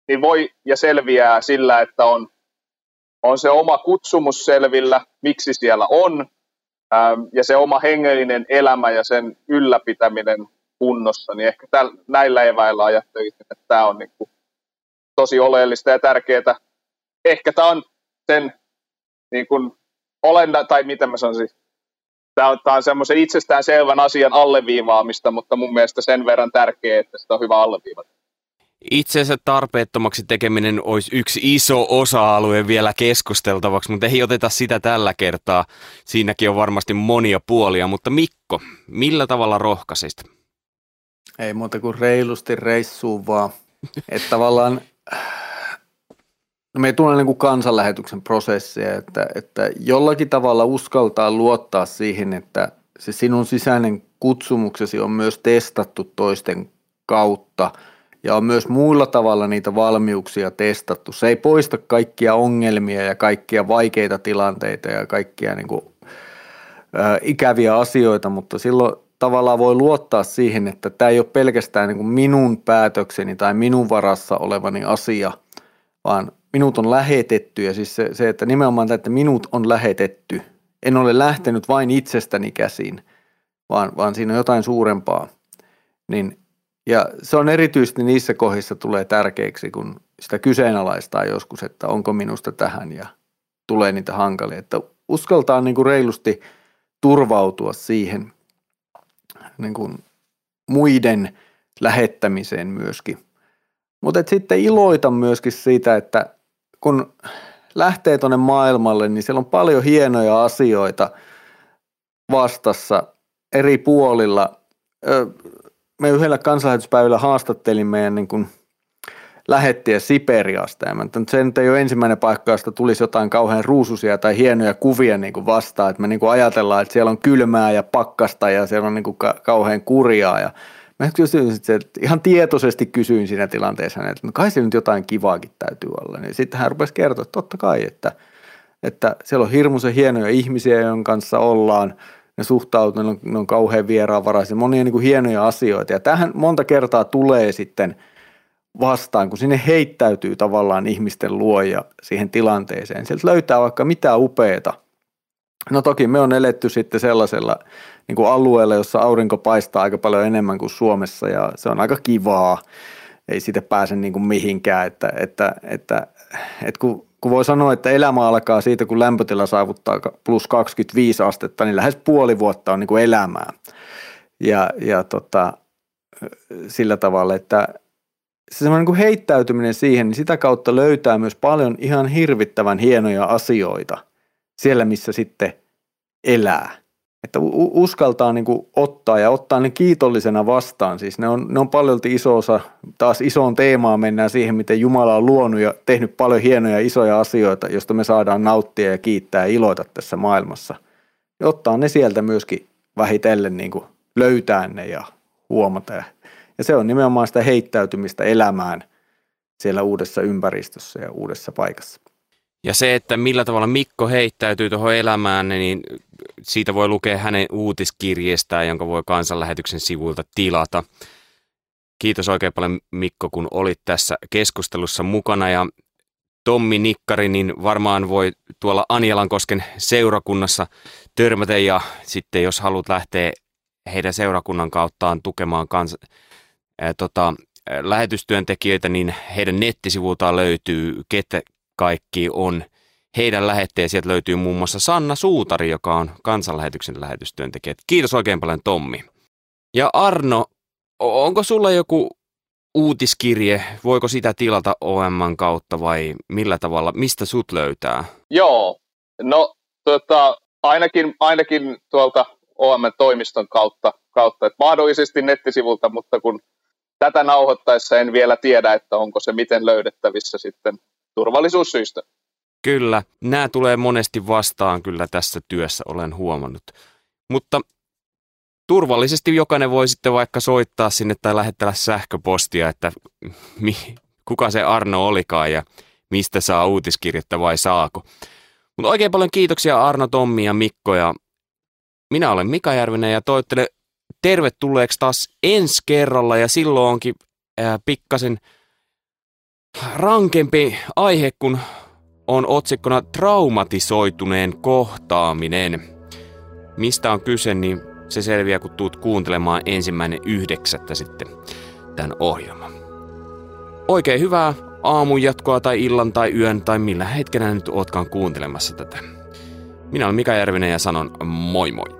niin voi ja selviää sillä, että on, on se oma kutsumus selvillä, miksi siellä on, ähm, ja se oma hengellinen elämä ja sen ylläpitäminen kunnossa, niin ehkä täl, näillä eväillä ajattelisin, että tämä on niin kuin tosi oleellista ja tärkeää. Ehkä tämä on sen niin kuin olenda, tai miten mä sanoisin, tämä on, tämä on semmoisen itsestään selvän asian alleviivaamista, mutta mun mielestä sen verran tärkeää, että sitä on hyvä alleviivata. Itsensä tarpeettomaksi tekeminen olisi yksi iso osa-alue vielä keskusteltavaksi, mutta ei oteta sitä tällä kertaa. Siinäkin on varmasti monia puolia, mutta Mikko, millä tavalla rohkaisit? Ei muuta kuin reilusti reissuun vaan. Että tavallaan no me ei tunne niin kuin kansanlähetyksen prosessia, että, että jollakin tavalla uskaltaa luottaa siihen, että se sinun sisäinen kutsumuksesi on myös testattu toisten kautta – ja on myös muilla tavalla niitä valmiuksia testattu. Se ei poista kaikkia ongelmia ja kaikkia vaikeita tilanteita ja kaikkia niin kuin, ä, ikäviä asioita, mutta silloin tavallaan voi luottaa siihen, että tämä ei ole pelkästään niin kuin minun päätökseni tai minun varassa olevani asia, vaan minut on lähetetty ja siis se, se että nimenomaan tämä, että minut on lähetetty. En ole lähtenyt vain itsestäni käsin, vaan, vaan siinä on jotain suurempaa. Niin ja se on erityisesti niissä kohdissa tulee tärkeäksi, kun sitä kyseenalaistaa joskus, että onko minusta tähän ja tulee niitä hankalia. Että uskaltaa niin kuin reilusti turvautua siihen niin kuin muiden lähettämiseen myöskin. Mutta sitten iloita myöskin siitä, että kun lähtee tuonne maailmalle, niin siellä on paljon hienoja asioita vastassa eri puolilla me yhdellä kansanlähetyspäivällä haastattelin meidän niin kuin lähettiä Siperiasta. Ja että se nyt ei ole ensimmäinen paikka, josta tulisi jotain kauhean ruususia tai hienoja kuvia niin kuin vastaan. Että me niin kuin ajatellaan, että siellä on kylmää ja pakkasta ja siellä on niin kuin ka- kauhean kurjaa. Ja mä kysyin, että ihan tietoisesti kysyin siinä tilanteessa, että no kai se nyt jotain kivaakin täytyy olla. Niin sitten hän rupesi kertoa, että totta kai, että, että siellä on hirmuisen hienoja ihmisiä, joiden kanssa ollaan – ne suhtautuu, ne on, ne on kauhean vieraanvaraisia, monia niin kuin hienoja asioita. Ja tähän monta kertaa tulee sitten vastaan, kun sinne heittäytyy tavallaan ihmisten luoja siihen tilanteeseen. Sieltä löytää vaikka mitä upeeta. No toki me on eletty sitten sellaisella niin kuin alueella, jossa aurinko paistaa aika paljon enemmän kuin Suomessa ja se on aika kivaa. Ei siitä pääse niin kuin mihinkään, että, että, että, että kun, kun voi sanoa, että elämä alkaa siitä, kun lämpötila saavuttaa plus 25 astetta, niin lähes puoli vuotta on niin kuin elämää. Ja, ja tota, sillä tavalla, että se semmoinen niin heittäytyminen siihen, niin sitä kautta löytää myös paljon ihan hirvittävän hienoja asioita siellä, missä sitten elää. Että uskaltaa niin kuin ottaa ja ottaa ne kiitollisena vastaan. Siis ne on, ne on paljolti iso osa, taas isoon teemaan mennään siihen, miten Jumala on luonut ja tehnyt paljon hienoja isoja asioita, joista me saadaan nauttia ja kiittää ja iloita tässä maailmassa. Ja ottaa ne sieltä myöskin vähitellen niin kuin löytää ne ja huomata ja ja se on nimenomaan sitä heittäytymistä elämään siellä uudessa ympäristössä ja uudessa paikassa. Ja se, että millä tavalla Mikko heittäytyy tuohon elämään, niin siitä voi lukea hänen uutiskirjeestään, jonka voi kansanlähetyksen sivuilta tilata. Kiitos oikein paljon Mikko, kun olit tässä keskustelussa mukana ja Tommi Nikkari, niin varmaan voi tuolla Anjalankosken seurakunnassa törmätä ja sitten jos haluat lähteä heidän seurakunnan kauttaan tukemaan kans- ää, tota, lähetystyöntekijöitä, niin heidän nettisivultaan löytyy, ketä kaikki on heidän lähetteen. Sieltä löytyy muun muassa Sanna Suutari, joka on kansanlähetyksen lähetystyöntekijä. Kiitos oikein paljon Tommi. Ja Arno, onko sulla joku uutiskirje, voiko sitä tilata OM kautta vai millä tavalla, mistä sut löytää? Joo, no tota, ainakin, ainakin tuolta OM-toimiston kautta, kautta että mahdollisesti nettisivulta, mutta kun tätä nauhoittaessa en vielä tiedä, että onko se miten löydettävissä sitten turvallisuussyistä. Kyllä, nämä tulee monesti vastaan kyllä tässä työssä, olen huomannut. Mutta turvallisesti jokainen voi sitten vaikka soittaa sinne tai lähettää sähköpostia, että mi, kuka se Arno olikaan ja mistä saa uutiskirjettä vai saako. Mutta oikein paljon kiitoksia Arno, Tommi ja Mikko ja minä olen Mika Järvinen ja toivottelen tervetulleeksi taas ensi kerralla ja silloin onkin ää, pikkasen rankempi aihe, kun on otsikkona traumatisoituneen kohtaaminen. Mistä on kyse, niin se selviää, kun tuut kuuntelemaan ensimmäinen yhdeksättä sitten tämän ohjelman. Oikein hyvää aamun jatkoa tai illan tai yön tai millä hetkenä nyt ootkaan kuuntelemassa tätä. Minä olen Mika Järvinen ja sanon moi moi.